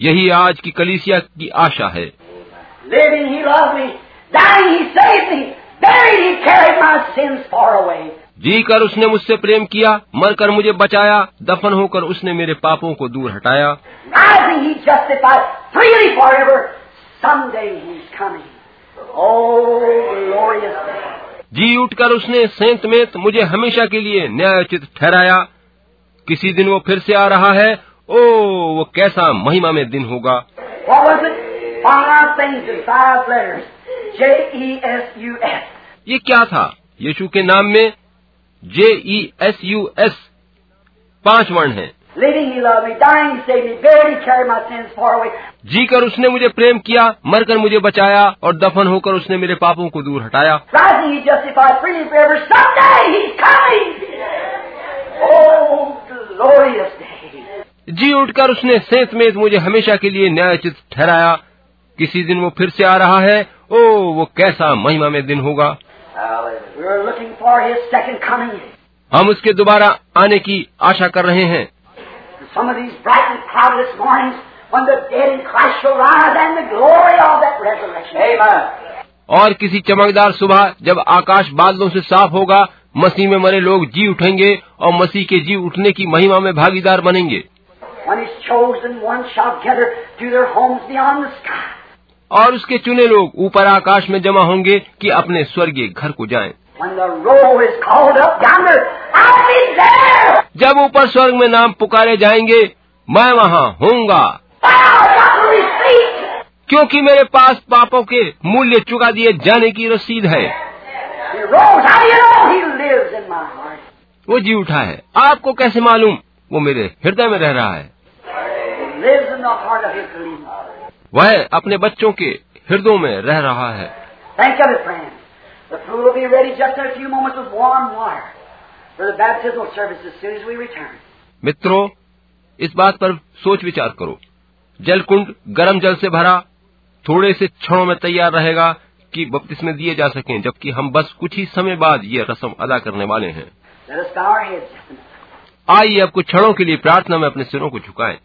यही आज की कलीसिया की आशा है। living he loved me, dying he saved me, buried he carried my sins far away. जी कर उसने मुझसे प्रेम किया मर कर मुझे बचाया दफन होकर उसने मेरे पापों को दूर हटाया। oh, जी उठकर उसने सेंत में मुझे हमेशा के लिए न्यायोचित ठहराया। किसी दिन वो फिर से आ रहा है ओ वो कैसा महिमा में दिन होगा। Five ये क्या था? यीशु के नाम में J E S U S पाँच वर्ण है। जी कर उसने मुझे प्रेम किया मरकर मुझे बचाया और दफन होकर उसने मेरे पापों को दूर हटाया। जी उठकर उसने सेंस में मुझे हमेशा के लिए न्यायचित ठहराया। किसी दिन वो फिर से आ रहा है। ओ वो कैसा महिमा में दिन होगा। हम उसके दोबारा आने की आशा कर रहे हैं। और किसी चमकदार सुबह जब आकाश बादलों से साफ़ होगा मसीह में मरे लोग जी उठेंगे और मसीह के जी उठने की महिमा में भागीदार बनेंगे। और उसके चुने लोग ऊपर आकाश में जमा होंगे कि अपने स्वर्गीय घर को जाएँ। जब ऊपर स्वर्ग में नाम पुकारे जाएँगे मैं वहाँ होऊँगा. क्योंकि मेरे पास पापों के मूल्य चुका दिए जाने की रसीद है? वो जी उठा है। आपको कैसे मालूम? वो मेरे हृदय में रह रहा है। वह अपने बच्चों के हृदय में रह रहा है। मित्रों इस बात पर सोच विचार करो। जल कुंड गर्म जल से भरा थोड़े से क्षणों में तैयार रहेगा कि बपतिस्मे दिए जा सकें जबकि हम बस कुछ ही समय बाद ये रस्म अदा करने वाले हैं। आइए अब कुछ क्षणों के लिए प्रार्थना में अपने सिरों को झुकाएँ।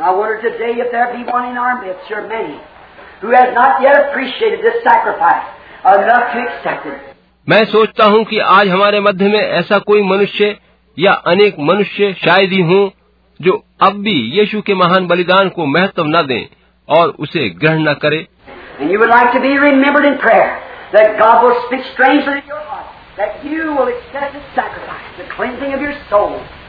I wonder today if there be one in our midst, or many, who has not yet appreciated this sacrifice enough to accept it. मैं सोचता हूँ कि आज हमारे मध्य में ऐसा कोई मनुष्य या अनेक मनुष्य शायद ही हों जो अब भी यीशु के महान बलिदान को महत्व न दें और उसे ग्रहण न करें And like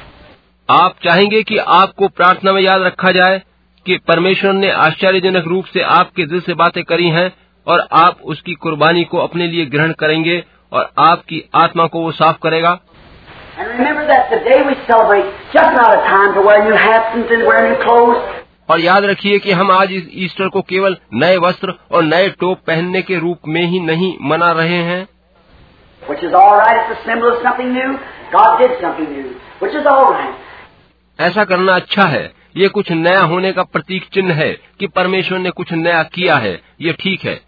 आप चाहेंगे कि आपको प्रार्थना में याद रखा जाए कि परमेश्वर ने आश्चर्यजनक रूप से आपके दिल से बातें करी हैं और आप उसकी कुर्बानी को अपने लिए ग्रहण करेंगे और आपकी आत्मा को वो साफ़ करेगा और याद रखिए कि हम आज इस ईस्टर को केवल नए वस्त्र और नए टोप पहनने के रूप में ही नहीं मना रहे हैं Which is all right. It's a symbol of something new. God did something new. Which is all right. ऐसा करना अच्छा है। ये कुछ नया होने का प्रतीक चिन्ह है कि परमेश्वर ने कुछ नया किया है। ये ठीक है।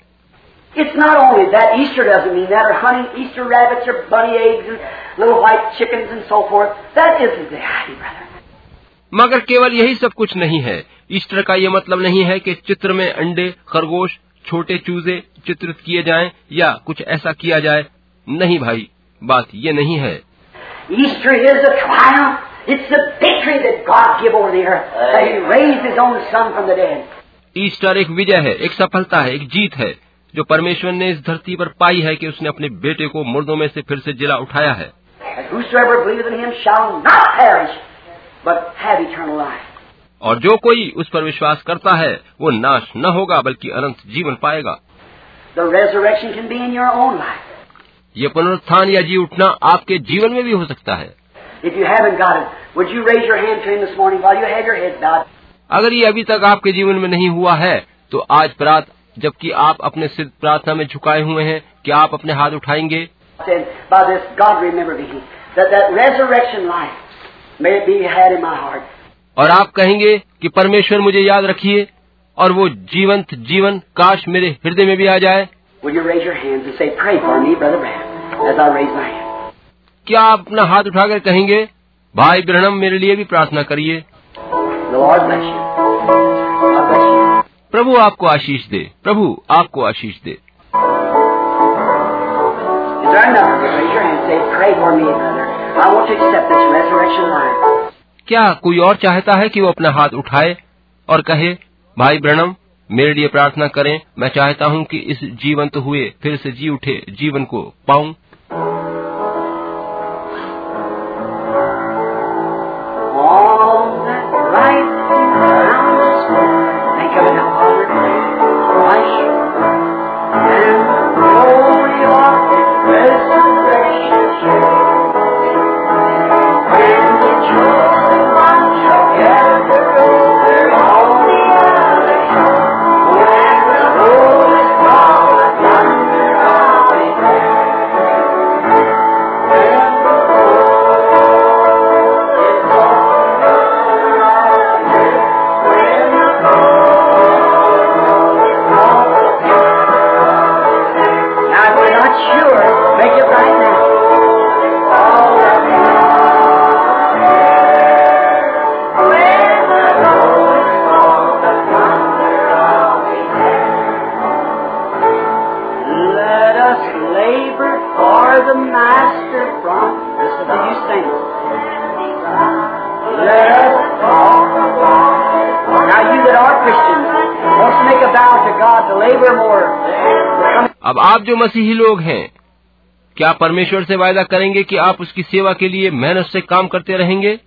मगर केवल यही सब कुछ नहीं है। ईस्टर का ये मतलब नहीं है कि चित्र में अंडे खरगोश छोटे चूजे चित्रित किए जाएँ या कुछ ऐसा किया जाए। नहीं भाई बात ये नहीं है। ईस्टर इज़ अ ईस्टर एक विजय है एक सफलता है एक जीत है जो परमेश्वर ने इस धरती पर पाई है कि उसने अपने बेटे को मुर्दों में से फिर से जिला उठाया है। Perish, और जो कोई उस पर विश्वास करता है वो नाश न होगा बल्कि अनंत जीवन पाएगा। ये पुनरुत्थान या जीव उठना आपके जीवन में भी हो सकता है। If you haven't got it, would you raise your hand to Him this morning while you have your head bowed? अगर ये अभी तक आपके जीवन में नहीं हुआ है तो आज प्रात जबकि आप अपने सिर प्रार्थना में झुकाए हुए हैं कि आप अपने हाथ उठाएँगे by this, God remember me, that that resurrection life may be had in my heart. और आप कहेंगे कि परमेश्वर मुझे याद रखिए और वो जीवंत जीवन काश मेरे हृदय में भी आ जाए Will you raise your hands and say, Pray for me, Brother Branham, as I raise my hand? क्या आप अपना हाथ उठाकर कहेंगे भाई ब्रहणम मेरे लिए भी प्रार्थना करिए. प्रभु आपको आशीष दे। प्रभु आपको आशीष दे. क्या कोई और चाहता है कि वो अपना हाथ उठाए और कहे भाई ब्रणम मेरे लिए प्रार्थना करें। मैं चाहता हूँ कि इस जीवंत हुए फिर से जी उठे जीवन को पाऊँ। अब आप जो मसीही लोग हैं क्या परमेश्वर से वायदा करेंगे कि आप उसकी सेवा के लिए मेहनत से काम करते रहेंगे.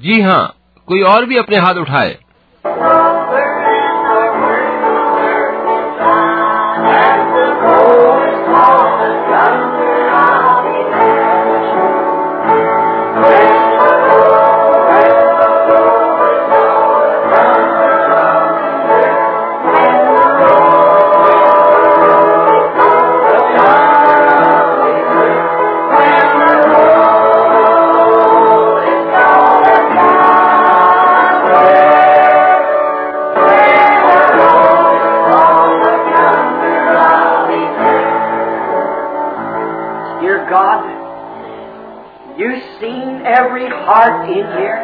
जी हाँ कोई और भी अपने हाथ उठाए। In here,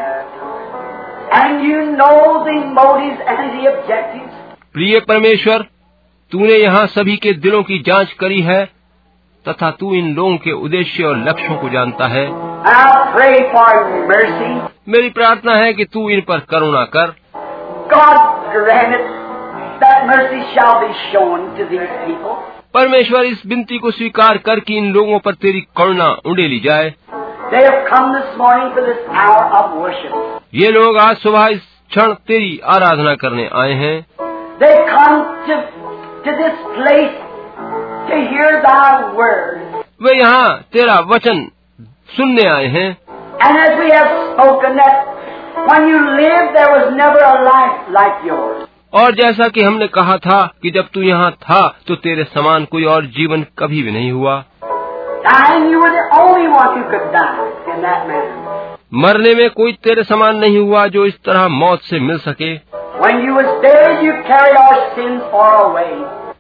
and you know the motives and the objectives. प्रिय परमेश्वर तूने यहाँ सभी के दिलों की जाँच करी है तथा तू इन लोगों के उद्देश्य और लक्ष्यों को जानता है And I pray for mercy. मेरी प्रार्थना है कि तू इन पर करुणा कर God grant it that mercy shall be shown to these people. परमेश्वर इस विनती को स्वीकार कर कि इन लोगों पर तेरी करुणा उंडेली जाए ये लोग आज सुबह इस क्षण तेरी आराधना करने आए हैं। वे यहाँ तेरा वचन सुनने आए हैं। And as we have spoken that when you live there was never a life like yours और जैसा कि हमने कहा था कि जब तू यहाँ था तो तेरे समान कोई और जीवन कभी भी नहीं हुआ। मरने में कोई तेरे समान नहीं हुआ जो इस तरह मौत से मिल सके।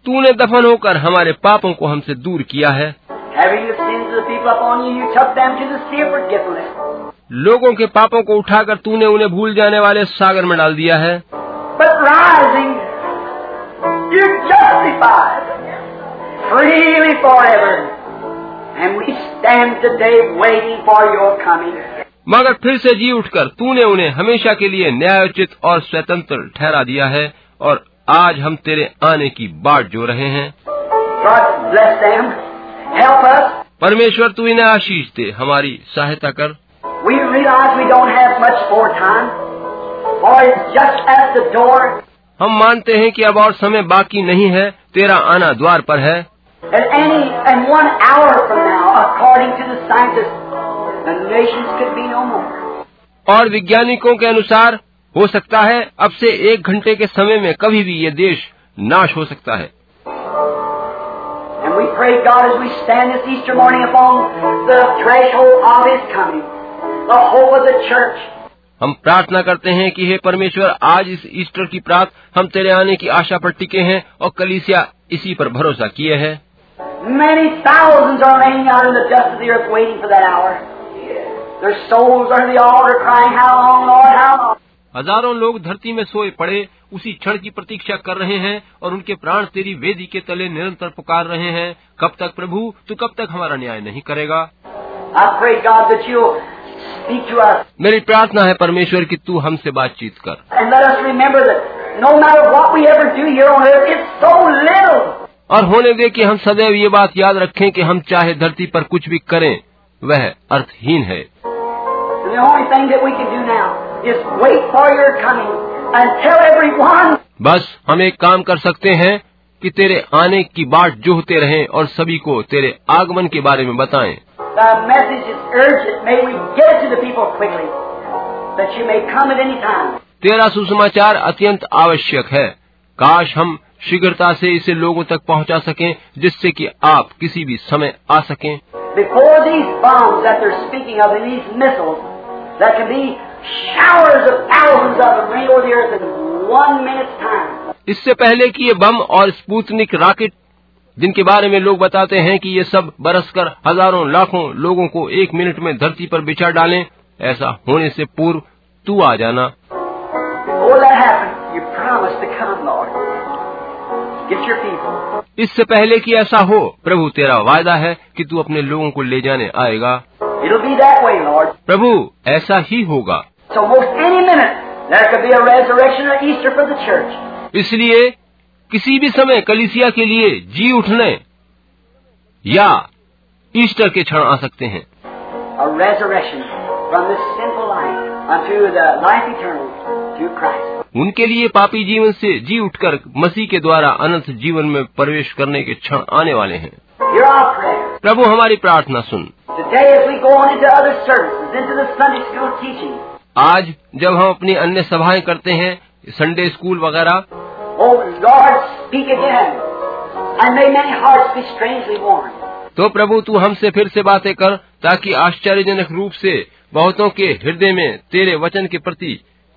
तूने दफन होकर हमारे पापों को हमसे दूर किया है। लोगों के पापों को उठाकर तूने उन्हें भूल जाने वाले सागर में डाल दिया है। And we stand today waiting for your coming. मगर फिर से जी उठकर तूने उन्हें हमेशा के लिए न्यायोचित और स्वतंत्र ठहरा दिया है और आज हम तेरे आने की बाट जो रहे हैं them. परमेश्वर तू इन्हें आशीष दे हमारी सहायता कर We realize we don't have much more time, for it's just at the door. हम मानते हैं कि अब और समय बाकी नहीं है तेरा आना द्वार पर है And any and one hour from now, according to the scientists, the nations could be no more. और विज्ञानिकों के अनुसार हो सकता है अब से एक घंटे के समय में कभी भी ये देश नाश हो सकता है। हम प्रार्थना करते हैं कि हे परमेश्वर आज इस ईस्टर की प्रात हम तेरे आने की आशा पर टिके हैं और कलिसिया इसी पर भरोसा किए हैं। Many thousands are laying out in the dust of the earth waiting for that hour. Their souls are in the altar crying, How long, Lord, how long? हज़ारों लोग धरती में सोए पड़े उसी क्षण की प्रतीक्षा कर रहे हैं और उनके प्राण तेरी वेदी के तले निरंतर पुकार रहे हैं कब तक प्रभु तू कब तक हमारा न्याय नहीं करेगा I pray, God, that you'll speak to us मेरी प्रार्थना है परमेश्वर कि तू हमसे बातचीत कर and let us no और होने दे कि हम सदैव ये बात याद रखें कि हम चाहे धरती पर कुछ भी करें वह अर्थहीन है। बस हम एक काम कर सकते हैं कि तेरे आने की बात जोहते रहें और सभी को तेरे आगमन के बारे में बताए। तेरा सुसमाचार अत्यंत आवश्यक है। काश हम शीघ्रता से इसे लोगों तक पहुँचा सकें जिससे कि आप किसी भी समय आ सकें। इससे पहले कि ये बम और स्पूतनिक रॉकेट जिनके बारे में लोग बताते हैं कि ये सब बरसकर हज़ारों लाखों लोगों को एक मिनट में धरती पर बिछा डालें ऐसा होने से पूर्व तू आ जाना। Oh, happened, इससे पहले कि ऐसा हो प्रभु तेरा वायदा है कि तू अपने लोगों को ले जाने आएगा। प्रभु ऐसा ही होगा। इसलिए किसी भी समय कलिसिया के लिए जी उठने या ईस्टर के क्षण आ सकते हैं। A resurrection from this sinful life unto the life eternal through Christ. उनके लिए पापी जीवन से जी उठकर मसीह के द्वारा अनंत जीवन में प्रवेश करने के क्षण आने वाले हैं. प्रभु हमारी प्रार्थना सुन आज जब हम अपनी अन्य सभाएँ करते हैं संडे स्कूल वगैरह Oh. तो प्रभु तू हमसे फिर से बातें कर ताकि आश्चर्यजनक रूप से बहुतों के हृदय में तेरे वचन के प्रति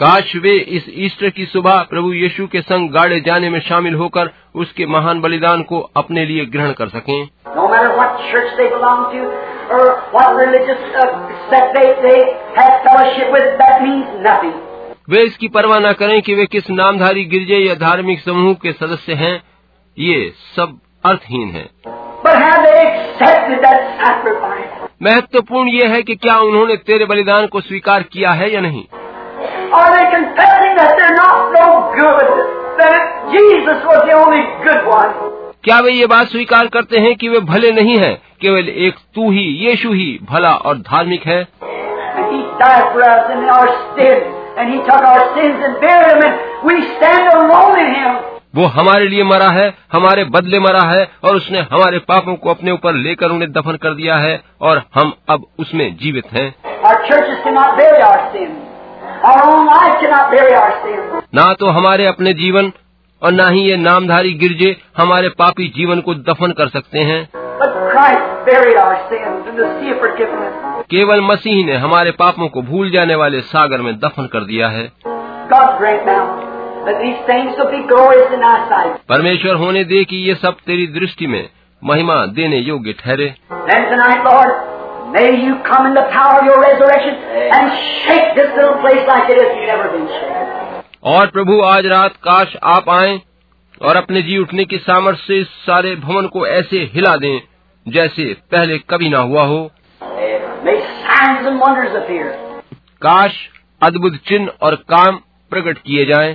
काश वे इस ईस्टर की सुबह प्रभु यीशु के संग गाड़े जाने में शामिल होकर उसके महान बलिदान को अपने लिए ग्रहण कर सकें No to uh. वे इसकी परवाह न करें कि वे किस नामधारी गिरजे या धार्मिक समूह के सदस्य हैं ये सब अर्थहीन है? महत्वपूर्ण ये है कि क्या उन्होंने तेरे बलिदान को स्वीकार किया है या नहीं are they confessing that they're not no good? That Jesus was the only good one? क्या वे ये बात स्वीकार करते हैं कि वे भले नहीं हैं, केवल एक तू ही यीशु ही भला और धार्मिक है वो हमारे लिए मरा है हमारे बदले मरा है और उसने हमारे पापों को अपने ऊपर लेकर उन्हें दफन कर दिया है और हम अब उसमें जीवित हैं। our ना तो हमारे अपने जीवन और ना ही ये नामधारी गिरजे हमारे पापी जीवन को दफन कर सकते हैं। केवल मसीह ने हमारे पापों को भूल जाने वाले सागर में दफन कर दिया है। परमेश्वर होने दे कि ये सब तेरी दृष्टि में महिमा देने योग्य ठहरे। may you come in the power of your resurrection and shake this little place like it has never been shaken. और प्रभु आज रात काश आप आए और अपने जी उठने की सामर्थ्य से इस सारे भवन को ऐसे हिला दें जैसे पहले कभी ना हुआ हो May signs and wonders appear. काश अद्भुत चिन्ह और काम प्रकट किए जाएं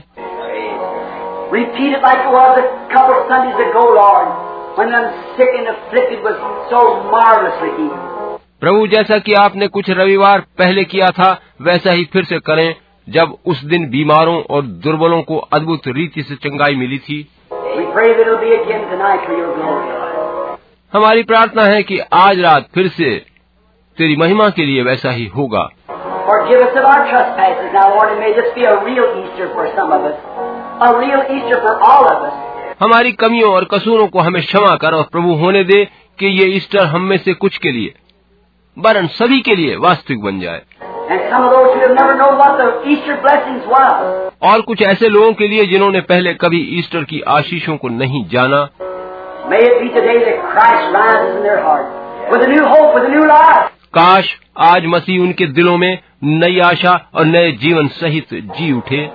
Repeat it like it was a couple of Sundays ago, Lord, when them sick and afflicted was so marvelously healed. प्रभु जैसा कि आपने कुछ रविवार पहले किया था वैसा ही फिर से करें जब उस दिन बीमारों और दुर्बलों को अद्भुत रीति से चंगाई मिली थी. हमारी प्रार्थना है कि आज रात फिर से तेरी महिमा के लिए वैसा ही होगा. हमारी कमियों और कसूरों को हमें क्षमा कर और प्रभु होने दे कि ये ईस्टर हम में से कुछ के लिए वरन सभी के लिए वास्तविक बन जाए। और कुछ ऐसे लोगों के लिए जिन्होंने पहले कभी ईस्टर की आशीषों को नहीं जाना। काश आज मसीह उनके दिलों में नई आशा और नए जीवन सहित जी उठे।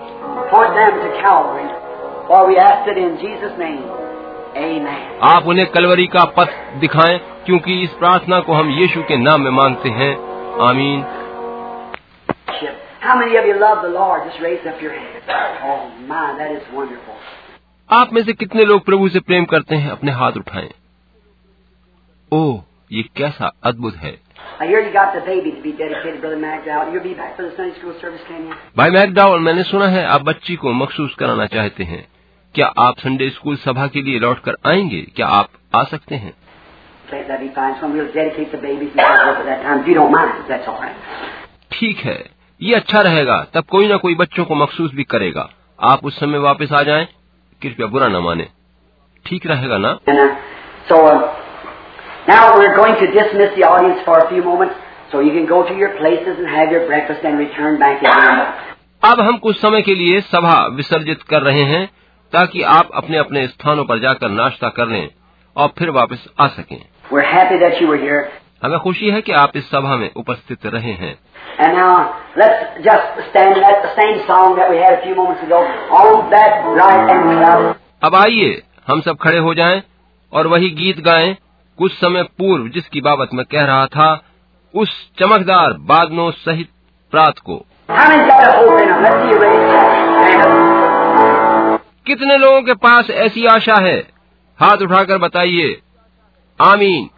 For. आप उन्हें कलवरी का पथ दिखाए क्योंकि इस प्रार्थना को हम यीशु के नाम में मानते हैं। आमीन। आप में से कितने लोग प्रभु से प्रेम करते हैं? अपने हाथ उठाएँ। ओ ये कैसा अद्भुत है। भाई मैकडाउल मैंने सुना है आप बच्ची को मखसूस कराना चाहते हैं। क्या आप संडे स्कूल सभा के लिए लौट कर आएँगे क्या आप आ सकते हैं. ठीक है ये अच्छा रहेगा तब कोई ना कोई बच्चों को मखसूस भी करेगा आप उस समय वापस आ जाएँ कृपया बुरा न माने ठीक रहेगा ना uh, so uh, now we're going to dismiss the audience for a few moments, so you can go to your places and have your breakfast and return back again. अब हम कुछ समय के लिए सभा विसर्जित कर रहे हैं ताकि आप अपने अपने स्थानों पर जाकर नाश्ता कर लें और फिर वापस आ सकें. हमें खुशी है कि आप इस सभा में उपस्थित रहे हैं. अब आइए हम सब खड़े हो जाएँ और वही गीत गाएँ। कुछ समय पूर्व जिसकी बाबत मैं कह रहा था उस चमकदार बादलों सहित प्रात को। कितने लोगों के पास ऐसी आशा है? हाथ उठाकर बताइए। आमीन।